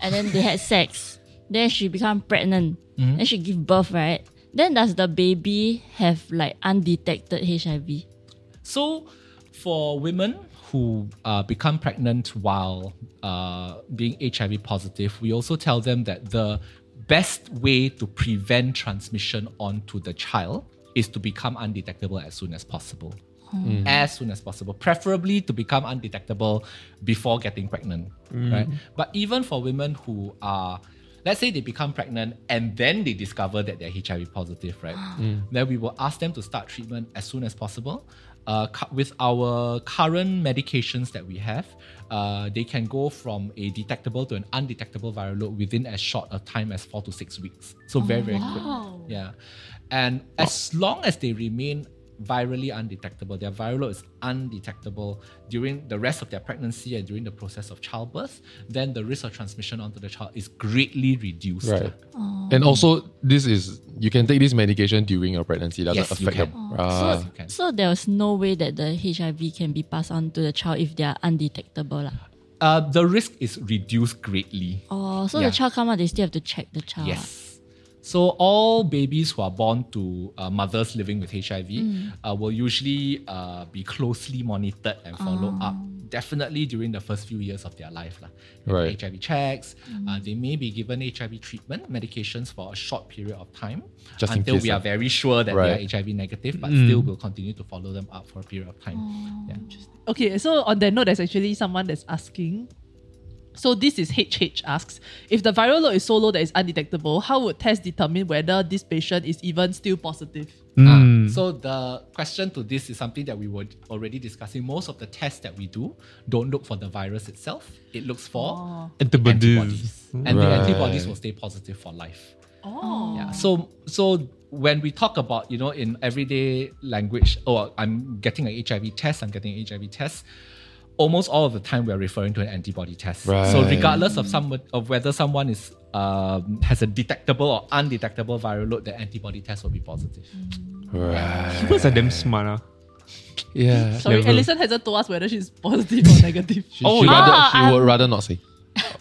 and then they had sex. then she become pregnant, Mm-hmm. then she give birth, right? Then does the baby have like undetected HIV? So, for women who uh, become pregnant while uh, being HIV positive, we also tell them that the best way to prevent transmission onto the child is to become undetectable as soon as possible. As soon as possible, preferably to become undetectable before getting pregnant, right? But even for women who are, let's say they become pregnant and then they discover that they're HIV positive, right? Then we will ask them to start treatment as soon as possible. Uh, with our current medications that we have, uh, they can go from a detectable to an undetectable viral load within as short a time as four to six weeks. So very very quick. Yeah, and as long as they remain virally undetectable, their viral load is undetectable during the rest of their pregnancy and during the process of childbirth, then the risk of transmission onto the child is greatly reduced. Right. And also, this is you can take this medication during your pregnancy. It doesn't Yes, you can. your. Ah. so, can. so there's no way that the HIV can be passed on to the child if they are undetectable. lah. Uh, the risk is reduced greatly. Oh, so Yeah. the child come out, they still have to check the child. Yes. So all babies who are born to uh, mothers living with HIV uh, will usually uh, be closely monitored and followed up. Definitely during the first few years of their life, lah. Right. HIV checks. Uh, they may be given HIV treatment medications for a short period of time Just until case, we are very sure that Right. they are HIV negative, but still will continue to follow them up for a period of time. Yeah. Okay, so on that note, there's actually someone that's asking. So this is HH asks, if the viral load is so low that it's undetectable, how would tests determine whether this patient is even still positive? Mm. Ah, so the question to this is something that we were already discussing. Most of the tests that we do don't look for the virus itself. It looks for Antibodies. antibodies, and the antibodies will stay positive for life. Oh. Yeah. So so when we talk about you know in everyday language, oh I'm getting an HIV test, I'm getting an HIV test. Almost all of the time we're referring to an antibody test. So regardless of some of whether someone is um, has a detectable or undetectable viral load, the antibody test will be positive. Right. People are damn smart. ah. Yeah. Sorry, Level. Alison hasn't told us whether she's positive or negative. She, Oh, she, yeah. rather, she I'm- would rather not say.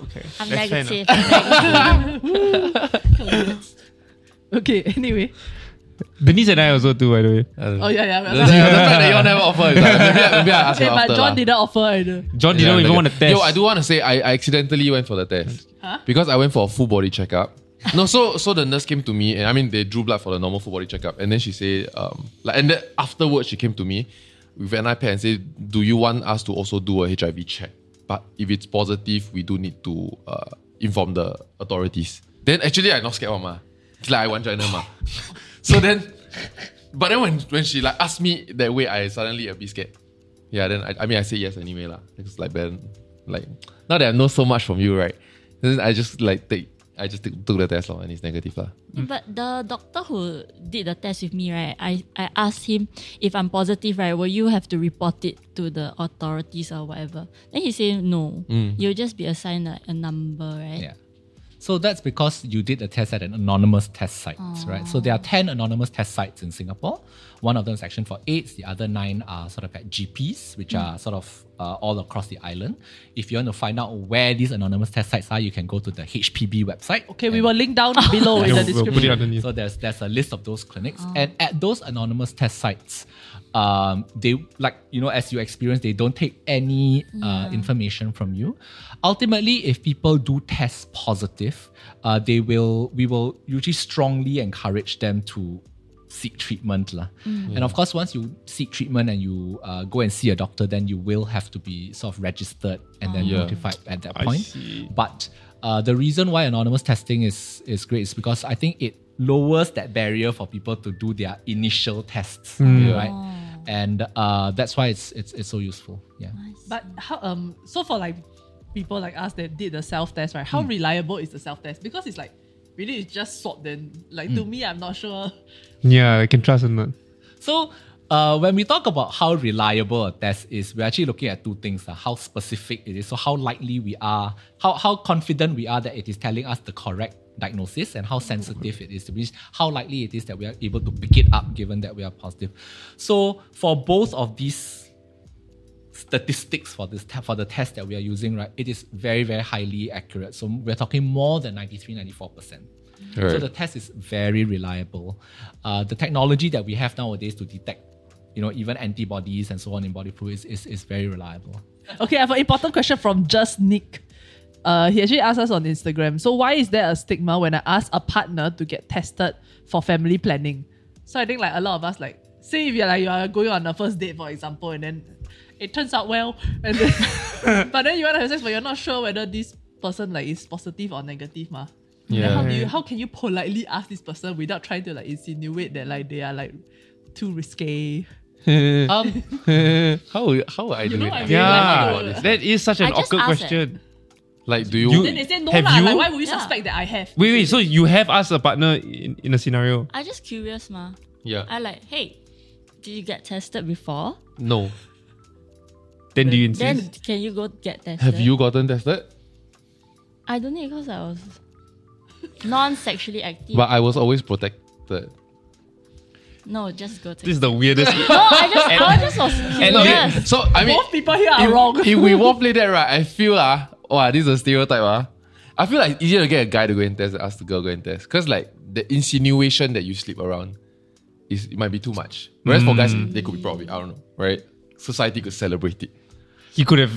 Okay. I'm That's negative. I'm negative. Okay, anyway. Denise and I also too, by the way. Oh, yeah, yeah. The, the fact that you all never offer is like, maybe, I- maybe I ask Okay, her but after John lah. didn't offer either. John didn't Yeah, even like- want to test. Yo, I do want to say I, I accidentally went for the test because I went for a full body checkup. No, so so the nurse came to me and I mean they drew blood for the normal full body checkup and then she said um like and then afterwards she came to me with an iPad and said, "Do you want us to also do a HIV check? But if it's positive, we do need to uh, inform the authorities." Then actually I not scared one ma. It's like I want China ma. so then, but then when when she like asked me that way, I suddenly a bit scared. Yeah, then I, I mean I say yes anyway lah. It's like Ben, like now that I know so much from you, right? Then I just like take I just took, took the test lor, and it's negative lah. Mm. But the doctor who did the test with me, right? I, I asked him if I'm positive, right? Will you have to report it to the authorities or whatever? Then he said no. Mm. You'll just be assigned like, a number, right? Yeah. So that's because you did a test at an anonymous test site, right? So there are 10 anonymous test sites in Singapore. One of them is Action for AIDS. The other nine are sort of at GPs, which are sort of uh, all across the island. If you want to find out where these anonymous test sites are, you can go to the HPB website. Okay, we will link down below in Yeah, the we'll put it description. underneath. so there's there's a list of those clinics, and at those anonymous test sites, um, they like you know as you experience, they don't take any uh, information from you. Ultimately, if people do test positive, uh, they will we will usually strongly encourage them to seek treatment lah. And of course, once you seek treatment and you uh, go and see a doctor, then you will have to be sort of registered and then Yeah. notified at that I point. see. But uh, the reason why anonymous testing is is great is because I think it lowers that barrier for people to do their initial tests, right? And uh, that's why it's it's it's so useful. Yeah. But how um so for like people like us that did the self test, right? How reliable is the self test? Because it's like really it's just swab then like Hmm. to me I'm not sure. Yeah, I can trust or not. So uh, when we talk about how reliable a test is, we're actually looking at two things: uh, how specific it is, so how likely we are, how how confident we are that it is telling us the correct diagnosis, and how sensitive it is, to which how likely it is that we are able to pick it up given that we are positive. So for both of these statistics for this te- for the test that we are using, right, it is very very highly accurate. So we're talking more than 93, 94 percent. So the test is very reliable. Uh, the technology that we have nowadays to detect, you know, even antibodies and so on in body fluids is, is very reliable. Okay, I have an important question from Just Nick. Uh, he actually asked us on Instagram. So why is there a stigma when I ask a partner to get tested for family planning? So I think like a lot of us like say if you're like you are going on a first date, for example, and then it turns out well, and then but then you want to have sex, but you're not sure whether this person like is positive or negative, ma. Then how do you how can you politely ask this person without trying to like insinuate that like they are like too risque? Um, how how would I do know it? I mean? Yeah, Like, that is such an awkward asked question. Like, do you? You- Then they say no Have lah. you? Like why would you Yeah. suspect that I have? Wait, wait. So you have asked a partner in, in a scenario? I just curious, ma. yeah. I like, hey, did you get tested before? no. Then do you Then insist? can you go get tested? Have you gotten tested? I don't need because I was non-sexually active. But I was always protected. no, just go to. This is the weirdest. no, I just, I just was and curious. So I mean, Both people here are if, wrong. if we won't play that right, I feel ah, wow, this is a stereotype ah. I feel like it's easier to get a guy to go and test than ask the girl to go and test. Cause like the insinuation that you sleep around is it might be too much. Whereas for guys, they could be probably. I don't know, right? Society could celebrate it. he could have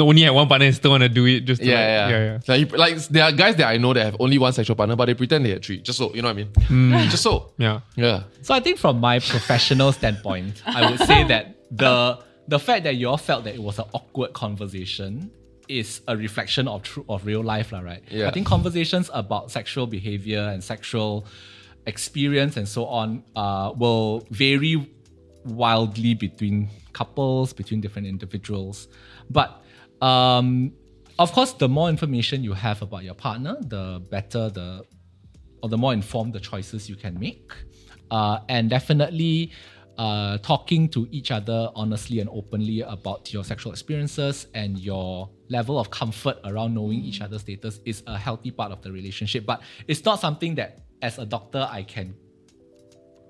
only had one partner and still want to do it just to Yeah, like, yeah, yeah, yeah. Like, like there are guys that I know that have only one sexual partner, but they pretend they had three. Just so you know what I mean. Just so. Yeah. Yeah. So I think from my professional standpoint, I would say that the the fact that you all felt that it was an awkward conversation is a reflection of true of real life, lah, right? Yeah. I think conversations about sexual behavior and sexual experience and so on uh, will vary wildly between couples, between different individuals. But um, of course, the more information you have about your partner, the better the or the more informed the choices you can make. Uh, and definitely uh, talking to each other honestly and openly about your sexual experiences and your level of comfort around knowing each other's status is a healthy part of the relationship. But it's not something that, as a doctor, I can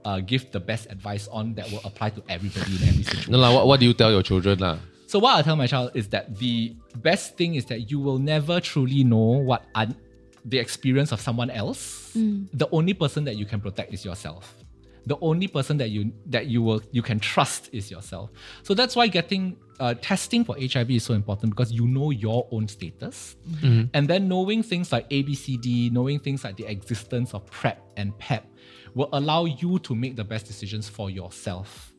uh, give the best advice on that will apply to everybody in every situation. No, lah, what, what do you tell your children? lah? So what I tell my child is that the best thing is that you will never truly know what un- the experience of someone else. The only person that you can protect is yourself. The only person that you that you will you can trust is yourself. So that's why getting uh, testing for HIV is so important because you know your own status, and then knowing things like ABCD, knowing things like the existence of PrEP and PEP, will allow you to make the best decisions for yourself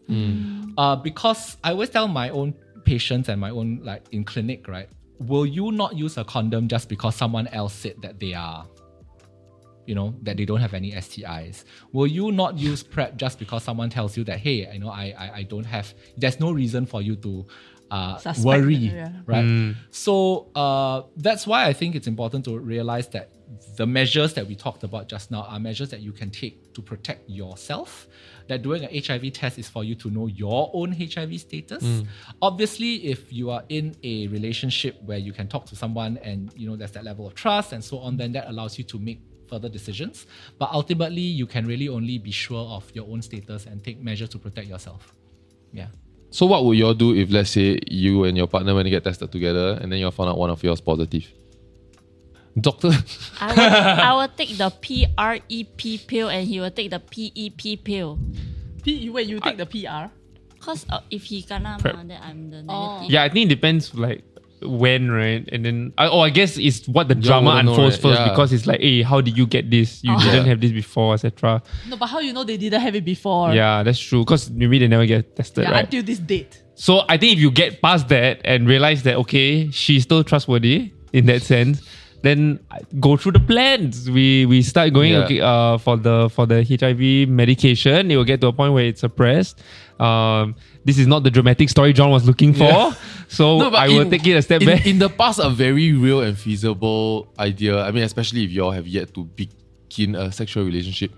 uh, because I always tell my own patients and my own like in clinic, right? Will you not use a condom just because someone else said that they are, you know, that they don't have any STIs? Will you not use PrEP just because someone tells you that, hey, I know I I, I don't have? There's no reason for you to uh, Suspect, worry, yeah. right? So uh, that's why I think it's important to realize that the measures that we talked about just now are measures that you can take to protect yourself. That doing an HIV test is for you to know your own HIV status. Obviously, if you are in a relationship where you can talk to someone and you know there's that level of trust and so on, then that allows you to make further decisions. But ultimately, you can really only be sure of your own status and take measures to protect yourself. Yeah. So what would you all do if let's say you and your partner when you get tested together and then you found out one of yours positive? Doctor I will, I will take the PREP pill and he will take the PEP pill. P, wait, you take the PR? Cause uh, if he kena, Prep. ma, then I'm the negative. Oh. Yeah, I think it depends like when, right? And then, I oh, I guess it's what the You drama wouldn't know, unfolds right? first Yeah. because it's like, hey, how did you get this? You Oh. didn't Yeah. have this before, etc. No, but how you know they didn't have it before? Yeah, that's true. Because maybe they never get tested, Yeah, right? until this date. So I think if you get past that and realize that okay, she's still trustworthy in that sense, then go through the plans. We we start going Yeah. okay uh, for the for the HIV medication. It will get to a point where it's suppressed. Um, this is not the dramatic story John was looking for. Yeah. So No, I will in- take it a step in, back. in the past, a very real and feasible idea. I mean, especially if you all have yet to begin a sexual relationship,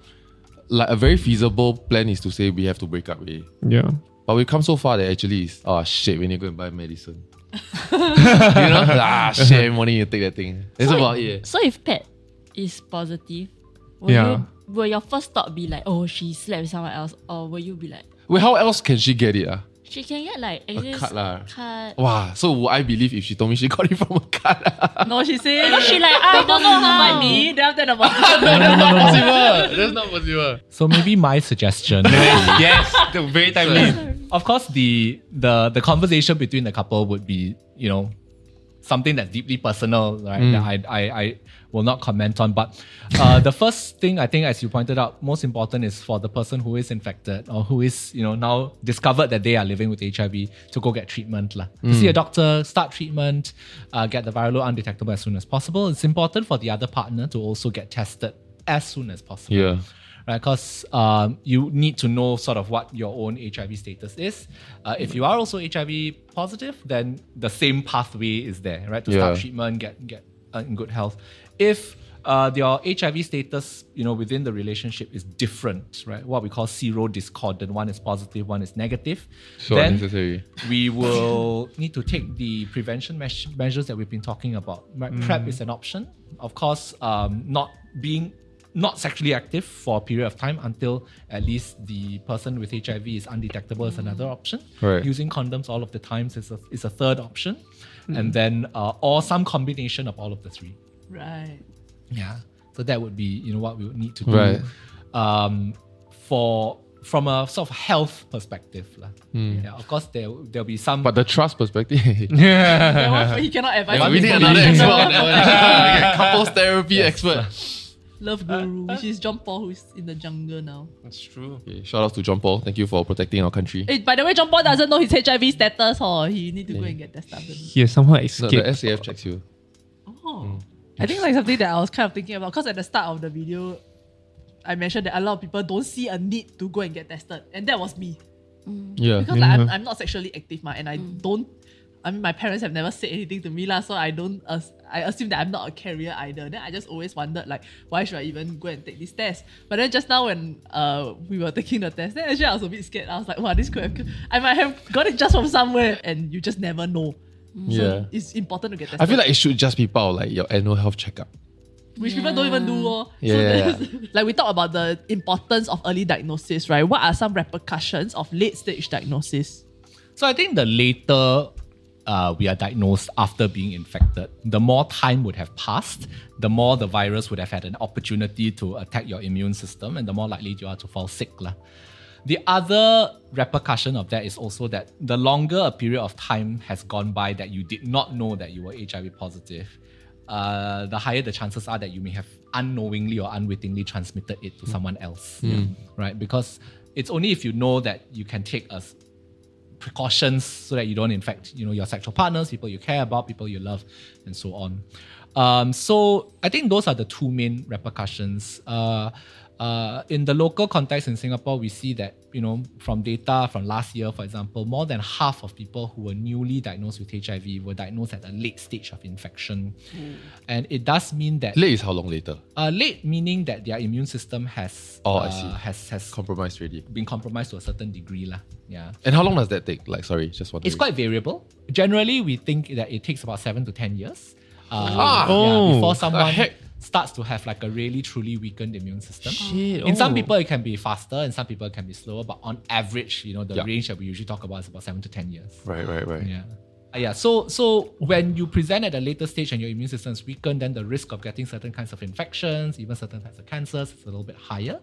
like a very feasible plan is to say we have to break up. Eh? yeah. But we've come so far that actually is oh shit, we need to go and buy medicine. you know, ah shit, morning you take that thing. It's So about if- it. So if pet is positive, will Yeah. you will your first thought be like, oh, she slept with someone else, or will you be like, Wait, how else can she get it? Ah, She can get like A exist cut lah. cut. Wow. So would I believe if she told me she got it from a cut? Ah? No, she said Because she like ah, I don't know by how. me. Then after that, about That's not possible. That's not possible. So maybe my suggestion. yes, the very timely. of course, the the the conversation between the couple would be, you know, something that's deeply personal, right? That mm. I, I I will not comment on. But uh, the first thing I think, as you pointed out, most important is for the person who is infected or who is, you know, now discovered that they are living with HIV to go get treatment, lah. To see a doctor, start treatment, uh, get the viral load undetectable as soon as possible. It's important for the other partner to also get tested as soon as possible Yeah. right? Because um, you need to know sort of what your own HIV status is. Uh, if you are also HIV positive, then the same pathway is there, right? To start treatment, get get uh, in good health. If uh, your HIV status, you know, within the relationship is different, right? What we call serodiscordant. One is positive, one is negative. So then unnecessary. we will need to take the prevention meas- measures that we've been talking about. Right? PrEP is an option. Of course, um, not being not sexually active for a period of time until at least the person with HIV is undetectable is another option. Right. Using condoms all of the times is a, is a third option. And then, uh, or some combination of all of the three. Right. Yeah. So that would be, you know, what we would need to do. Right. Um, for from a sort of health perspective. lah. Hmm. Yeah, of course there there'll be some But the trust perspective. That one, he cannot advise. Yeah, we need another expert on that one. Yeah, couples therapy expert. Love guru, which is John Paul, who's in the jungle now. That's true. Okay, shout out to John Paul. Thank you for protecting our country. Hey, by the way, John Paul doesn't know his HIV status, or he need to go and get tested. He has somehow No, escaped. the SAF checks you. Oh. Hmm. I think like something that I was kind of thinking about because at the start of the video, I mentioned that a lot of people don't see a need to go and get tested, and that was me mm. Yeah. because like, I'm, mm-hmm. I'm not sexually active, ma, and I mm. don't. I mean, my parents have never said anything to me, lah, so I don't. as I assume that I'm not a carrier either. Then I just always wondered, like, why should I even go and take this test? But then just now when uh we were taking the test, then actually I was a bit scared. I was like, wow, this could have, I might have got it just from somewhere, and you just never know. So Yeah. it's important to get tested. I feel like it should just be part of like your annual health checkup. which people don't even do. Oh. Yeah, so yeah, there's- like we talk about the importance of early diagnosis, right? What are some repercussions of late stage diagnosis? So I think the later uh, we are diagnosed after being infected, the more time would have passed, the more the virus would have had an opportunity to attack your immune system, and the more likely you are to fall sick. lah. The other repercussion of that is also that the longer a period of time has gone by that you did not know that you were HIV positive, uh, the higher the chances are that you may have unknowingly or unwittingly transmitted it to someone else. Right? Because it's only if you know that you can take a s- precautions so that you don't infect you know your sexual partners people you care about people you love and so on um, so i think those are the two main repercussions uh, uh, in the local context in Singapore, we see that you know from data from last year, for example, more than half of people who were newly diagnosed with HIV were diagnosed at a late stage of infection, and it does mean that Late is how long later? uh, late meaning that their immune system has Oh, I uh, see. has has Compromised already. been compromised to a certain degree, lah. Yeah. And how long does that take? Like, sorry, just one. It's quite variable. Generally, we think that it takes about seven to ten years. Uh, Ah. yeah, Oh, before someone heck? Starts to have like a really truly weakened immune system. Shit, In some oh. people, it can be faster, and some people it can be slower. But on average, you know, the Yeah. range that we usually talk about is about seven to ten years. Right, right, right. Yeah. Uh, yeah. So so when you present at a later stage and your immune system is weakened, then the risk of getting certain kinds of infections, even certain types of cancers, is a little bit higher.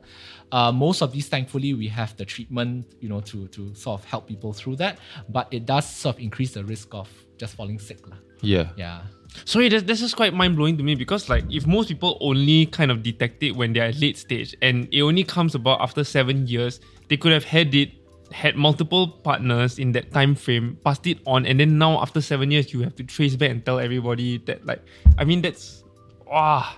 Uh, most of these, thankfully, we have the treatment, you know, to to sort of help people through that. But it does sort of increase the risk of just falling sick, lah. Yeah. Yeah. Sorry, this, this is quite mind blowing to me because like if most people only kind of detect it when they're at late stage and it only comes about after seven years, they could have had it, had multiple partners in that time frame, passed it on, and then now after seven years you have to trace back and tell everybody that like I mean that's wow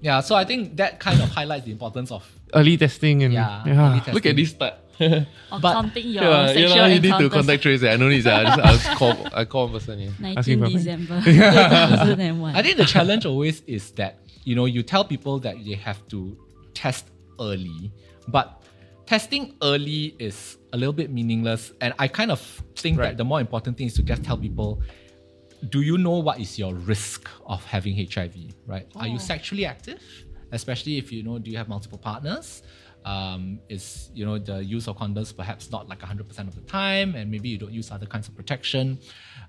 Yeah. So I think that kind of highlights the importance of early testing and yeah. yeah. early testing. Look at this start. Or But- counting your Yeah, sexual you know, you need to contact trace. I know this. I just I just call I call one person. Yeah. 19 for- December 2001. I think the challenge always is that you know you tell people that they have to test early, but testing early is a little bit meaningless. And I kind of think that the more important thing is to just tell people, do you know what is your risk of having HIV? Right? Are you oh. sexually active? especially if you know do you have multiple partners. Um, is you know the use of condoms perhaps not like 100% of the time, and maybe you don't use other kinds of protection.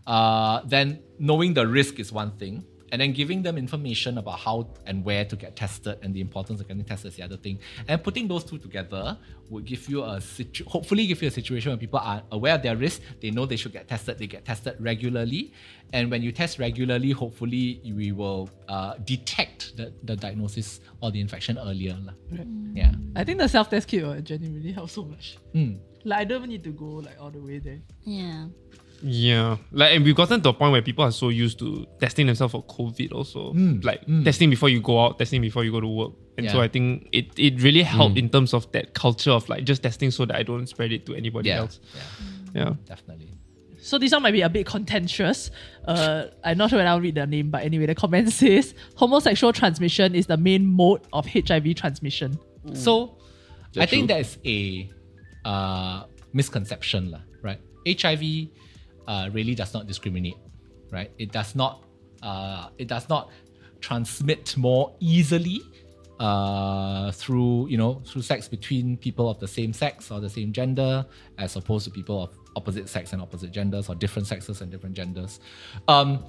Uh, then knowing the risk is one thing, and then giving them information about how and where to get tested and the importance of getting tested is the other thing. And putting those two together would give you a situ- hopefully give you a situation where people are aware of their risk, they know they should get tested, they get tested regularly. And when you test regularly, hopefully we will uh, detect the, the diagnosis or the infection earlier. lah. Yeah. I think the self test kit will genuinely helps so much. Mm. Like I don't even need to go like all the way there. Yeah. Yeah, like and we've gotten to a point where people are so used to testing themselves for COVID, also Mm, like mm. testing before you go out, testing before you go to work, and so I think it it really helped in terms of that culture of like just testing so that I don't spread it to anybody Yeah. else. yeah. Yeah, Definitely. So this one might be a bit contentious. Uh, I'm not sure when I'll read the name, but anyway, the comment says homosexual transmission is the main mode of HIV transmission. So I That's think true. that is a uh, misconception, lah, right? HIV uh, really does not discriminate, right? It does not uh, it does not transmit more easily uh, through you know through sex between people of the same sex or the same gender as opposed to people of opposite sex and opposite genders or different sexes and different genders. Um,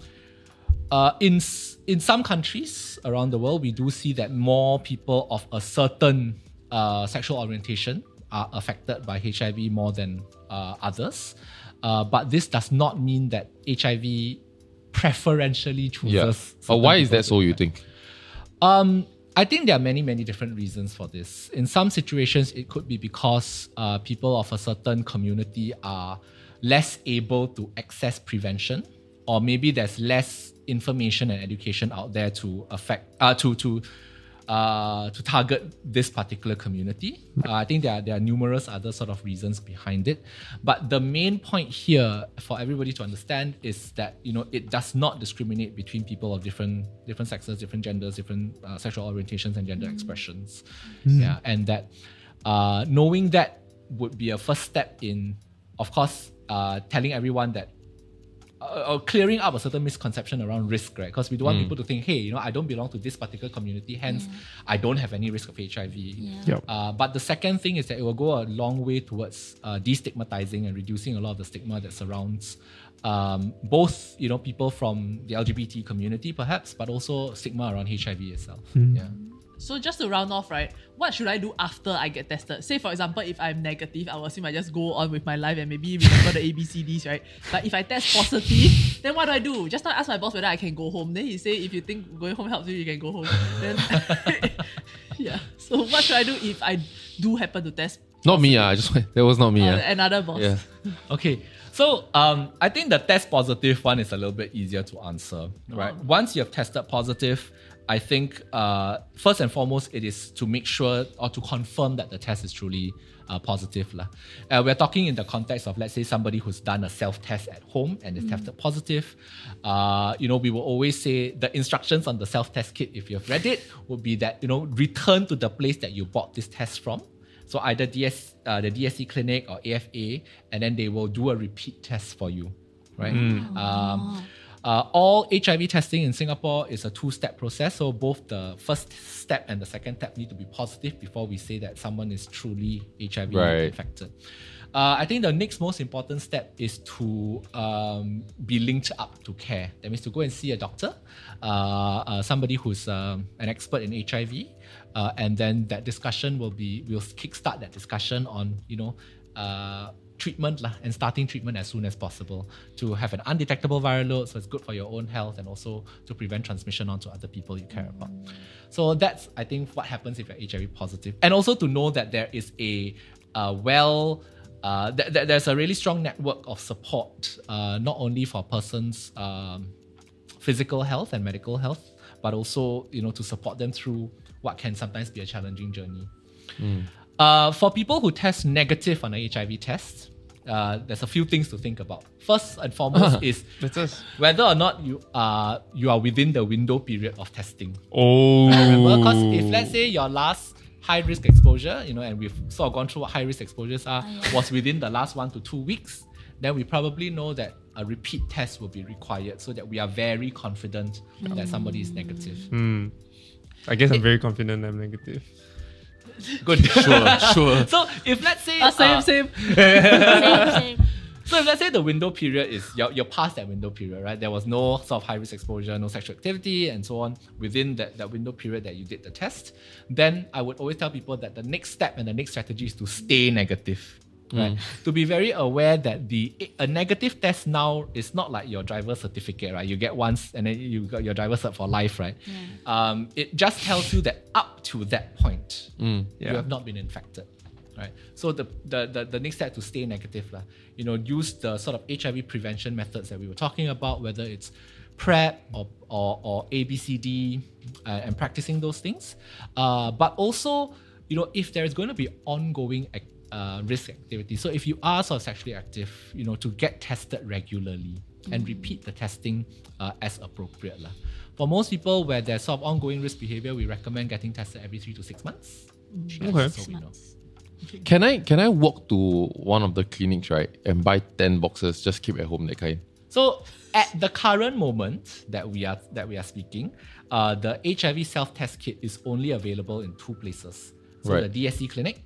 uh, in in some countries around the world, we do see that more people of a certain uh, sexual orientation are affected by HIV more than uh, others. Uh, but this does not mean that HIV preferentially chooses. Yeah. But why is that so? You think? Um, I think there are many, many different reasons for this. In some situations, it could be because uh, people of a certain community are less able to access prevention, or maybe there's less information and education out there to affect uh, to to uh, to target this particular community. Uh, I think there are, there are numerous other sort of reasons behind it, but the main point here for everybody to understand is that you know it does not discriminate between people of different different sexes, different genders, different uh, sexual orientations and gender expressions. Yeah, and that uh, knowing that would be a first step in, of course, uh, telling everyone that uh, or clearing up a certain misconception around risk, right? Because we don't want people to think, hey, you know, I don't belong to this particular community, hence I don't have any risk of HIV. Yep. Uh, but the second thing is that it will go a long way towards uh, destigmatizing and reducing a lot of the stigma that surrounds um, both, you know, people from the LGBT community, perhaps, but also stigma around HIV itself. Yeah. So just to round off, right? What should I do after I get tested? Say for example, if I'm negative, I will assume I just go on with my life and maybe remember the ABCDs, right? But if I test positive, then what do I do? Just now ask my boss whether I can go home. Then he say if you think going home helps you, you can go home. Then yeah. So what should I do if I do happen to test? Not me. Ah, I just that was not me. uh, ah. Another boss. Yeah. Okay, so um, I think the test positive one is a little bit easier to answer, right? Once you have tested positive, I think uh, first and foremost it is to make sure or to confirm that the test is truly uh, positive. Uh, we're talking in the context of let's say somebody who's done a self-test at home and is tested positive. Uh, you know, we will always say the instructions on the self-test kit, if you've read it, would be that you know return to the place that you bought this test from. So either DS, uh, the DSC clinic or AFA, and then they will do a repeat test for you, right? Um, uh, all HIV testing in Singapore is a two-step process. So both the first step and the second step need to be positive before we say that someone is truly HIV Right. infected. Uh, I think the next most important step is to um, be linked up to care. That means to go and see a doctor, uh, uh, somebody who's um, an expert in HIV, uh, and then that discussion will be will kickstart that discussion on you know uh, treatment lah, and starting treatment as soon as possible to have an undetectable viral load, so it's good for your own health and also to prevent transmission onto other people you care about. So that's I think what happens if you're HIV positive, and also to know that there is a uh, well uh, th- th- there's a really strong network of support, uh, not only for a person's um, physical health and medical health, but also you know to support them through what can sometimes be a challenging journey. Uh, for people who test negative on a HIV test, uh, there's a few things to think about. First and foremost uh-huh. is whether or not you are you are within the window period of testing. Oh, Remember, because if let's say your last high risk exposure, you know, and we've sort of gone through what high risk exposures are, ah, was within the last one to two weeks, then we probably know that a repeat test will be required so that we are very confident that mm. somebody is negative. Hmm. I guess I'm very confident I'm negative. Good. Sure, sure. So if let's say Ah, same, uh, same. same, same. So if let's say the window period is you're, you're past that window period, right? There was no sort of high risk exposure, no sexual activity, and so on within that, that window period that you did the test, then I would always tell people that the next step and the next strategy is to stay negative. Right. To be very aware that the a negative test now is not like your driver certificate, right? You get once and then you got your driver cert for life, right? Um, it just tells you that up to that point, you Yeah. have not been infected right? So the the, the, the next step to stay negative, lah, you know, use the sort of HIV prevention methods that we were talking about, whether it's PrEP or or, or ABCD, uh, and practicing those things. Uh, but also, you know, if there is going to be ongoing ac- uh, risk activity, so if you are sort of sexually active, you know, to get tested regularly and repeat the testing uh, as appropriate, lah. For most people where there's sort of ongoing risk behavior, we recommend getting tested every three to six months. Okay. So we. Can I can I walk to one of the clinics right and buy ten boxes? Just keep at home that kind. So at the current moment that we are that we are speaking, uh, the HIV self-test kit is only available in two places. So Right. the DSC clinic,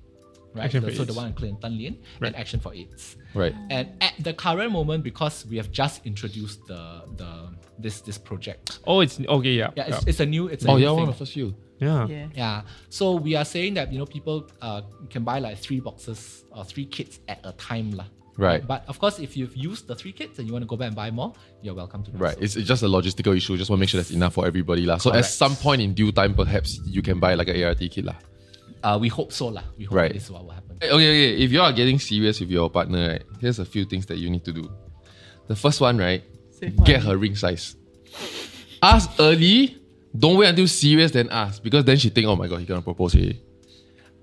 right? Action The- for so the one in Kelantan Lane and Action for AIDS. Right. And at the current moment, because we have just introduced the the this this project. Oh, it's okay. Yeah. Yeah, it's, it's a new it's a Oh new yeah, thing. one of the first few. yeah. Yeah. Yeah. So we are saying that you know people uh, can buy like three boxes or three kits at a time lah. Right. But of course, if you've used the three kits and you want to go back and buy more, you're welcome to Right. so. It's, it's just a logistical issue. Just want to make sure that's enough for everybody. lah. So at some point in due time, perhaps you can buy like a ART kit. lah. Uh, we hope so lah. We hope Right. this is what will happen. Okay, okay. If you are getting serious with your partner, right, here's a few things that you need to do. The first one, right, Save get money. her ring size. Ask early. Don't wait until serious then ask because then she think, oh my god, he gonna propose already.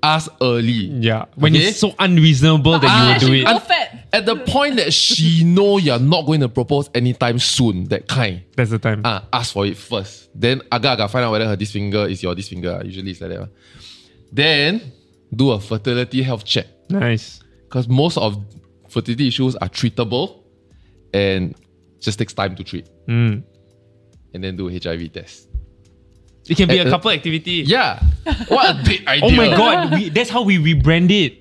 Ask early. Yeah. When Okay. it's so unreasonable that Ah, you will do it. fat. At the point that she know you're not going to propose anytime soon, that kind. That's the time. Ah, ask for it first. Then aga aga find out whether her this finger is your this finger. Usually it's like that. Then do a fertility health check. Nice. Because most of fertility issues are treatable and just takes time to treat. Mm. And then do a HIV test. It can be Uh, a uh, couple activity. Yeah. what a big idea. Oh my god, we, that's how we rebrand it.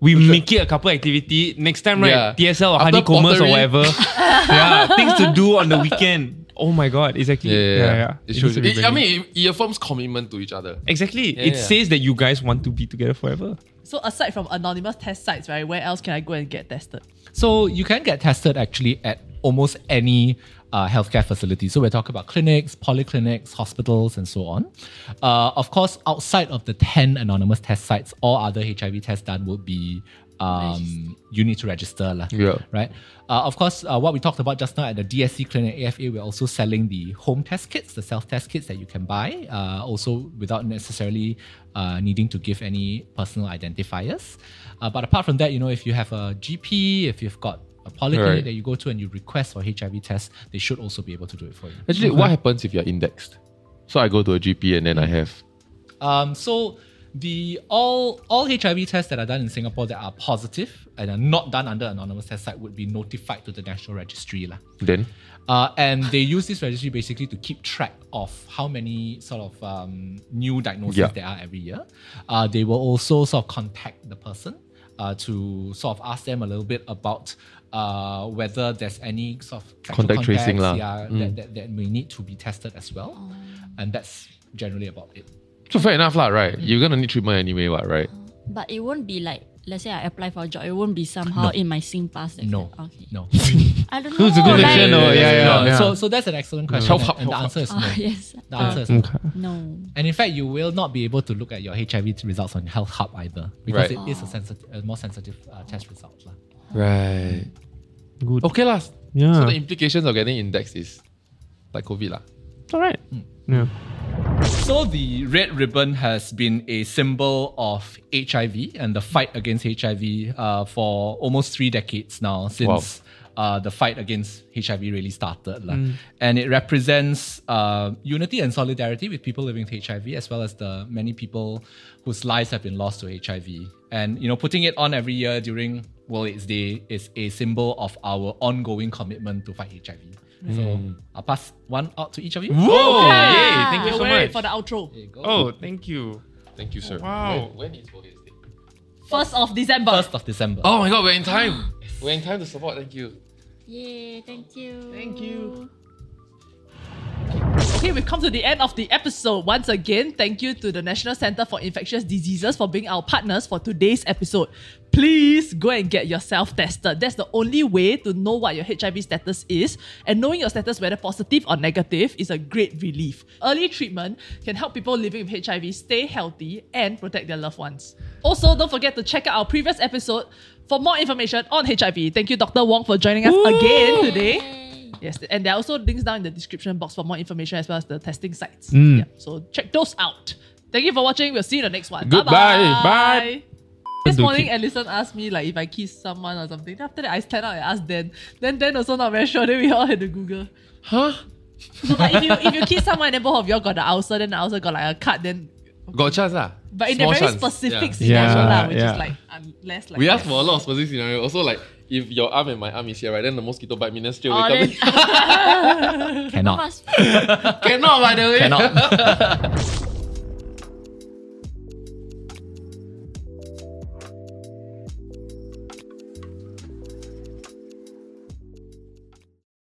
We make it a couple activity. Next time, right? Yeah. TSL or After honeycombers or pottery. whatever. yeah, things to do on the weekend. Oh my god, exactly. Yeah, yeah, yeah. It It shows, needs it, I mean, it, it affirms commitment to each other. exactly. Yeah, it yeah. says that you guys want to be together forever. So aside from anonymous test sites, right, where else can I go and get tested? So you can get tested actually at almost any uh, healthcare facility. So we're talking about clinics, polyclinics, hospitals, and so on. Uh, of course, outside of the 10 anonymous test sites, all other HIV tests done would be um, you need to register. lah. Yeah. Right. Uh, of course, uh, what we talked about just now at the DSC clinic AFA, we're also selling the home test kits, the self test kits that you can buy, uh, also without necessarily uh, needing to give any personal identifiers. Uh, but apart from that, you know, if you have a GP, if you've got a polyclinic Right. that you go to and you request for HIV test, they should also be able to do it for you. Actually, what happens if you're indexed? So I go to a GP and then I have. Um, so the all all HIV tests that are done in Singapore that are positive and are not done under anonymous test site would be notified to the national registry lah. Then? Uh, and they use this registry basically to keep track of how many sort of um, new diagnoses Yeah. there are every year. Uh, they will also sort of contact the person uh, to sort of ask them a little bit about uh, whether there's any sort of Contact tracing contacts, lah. yeah, that, that, that may need to be tested as well. And that's generally about it. So fair enough, lah, right? You're gonna need treatment anyway, what, right? But it won't be like, let's say I apply for a job, it won't be somehow in my SingPass. that No, Okay. no. I don't know. It's a good like- question, though. Yeah, yeah, No, yeah. So, so that's an excellent question. Help, and- help, and the help, answer is no. Ah, yes. The Uh, answer is no. Okay. no. And in fact, you will not be able to look at your HIV results on Health Hub either because Right. it is a sensitive, a more sensitive uh, test result. lah. Right. Good. Okay, lah. Yeah. So the implications of getting indexed is like COVID, lah. It's all right. Yeah. So the red ribbon has been a symbol of HIV and the fight against HIV uh, for almost three decades now since uh, the fight against HIV really started. lah. And it represents uh, unity and solidarity with people living with HIV as well as the many people whose lives have been lost to HIV. And you know, putting it on every year during World AIDS Day is a symbol of our ongoing commitment to fight HIV. So hmm. I'll pass one out to each of you. Whoa! Yeah. Yay! Thank you We'll so wait much. for the outro. There you go. Oh, thank you. Thank you, sir. Wow. When, when is Bohemian Day? First of December. First of December. Oh my god, we're in time. we're in time to support. Thank you. Yay, thank you. Thank you. Okay, we've come to the end of the episode. Once again, thank you to the National Center for Infectious Diseases for being our partners for today's episode. Please go and get yourself tested. That's the only way to know what your HIV status is, and knowing your status, whether positive or negative, is a great relief. Early treatment can help people living with HIV stay healthy and protect their loved ones. Also, don't forget to check out our previous episode for more information on HIV. Thank you, Dr. Wong, for joining us again today. Yay. Yes, and there are also links down in the description box for more information as well as the testing sites. Mm. Yeah, so check those out. Thank you for watching. We'll see you in the next one. Goodbye. Bye-bye. This morning, keep- Alison asked me like if I kiss someone or something. Then after that, I stand out and asked Dan. Then Dan also not very sure. Then we all had to Google. Huh? So like if you if you kiss someone and then both of y'all got the ulcer, then the ulcer got like a cut. Then Got a chance, ah. but in Small a very chance. specific Yeah. scenario Yeah, lah, which yeah. is like um, less like We asked for a lot of specific scenario. Also, like if your arm and my arm is here, right, then the mosquito bite me, then straight Oh, away then, Cannot. Cannot, by the way. Cannot.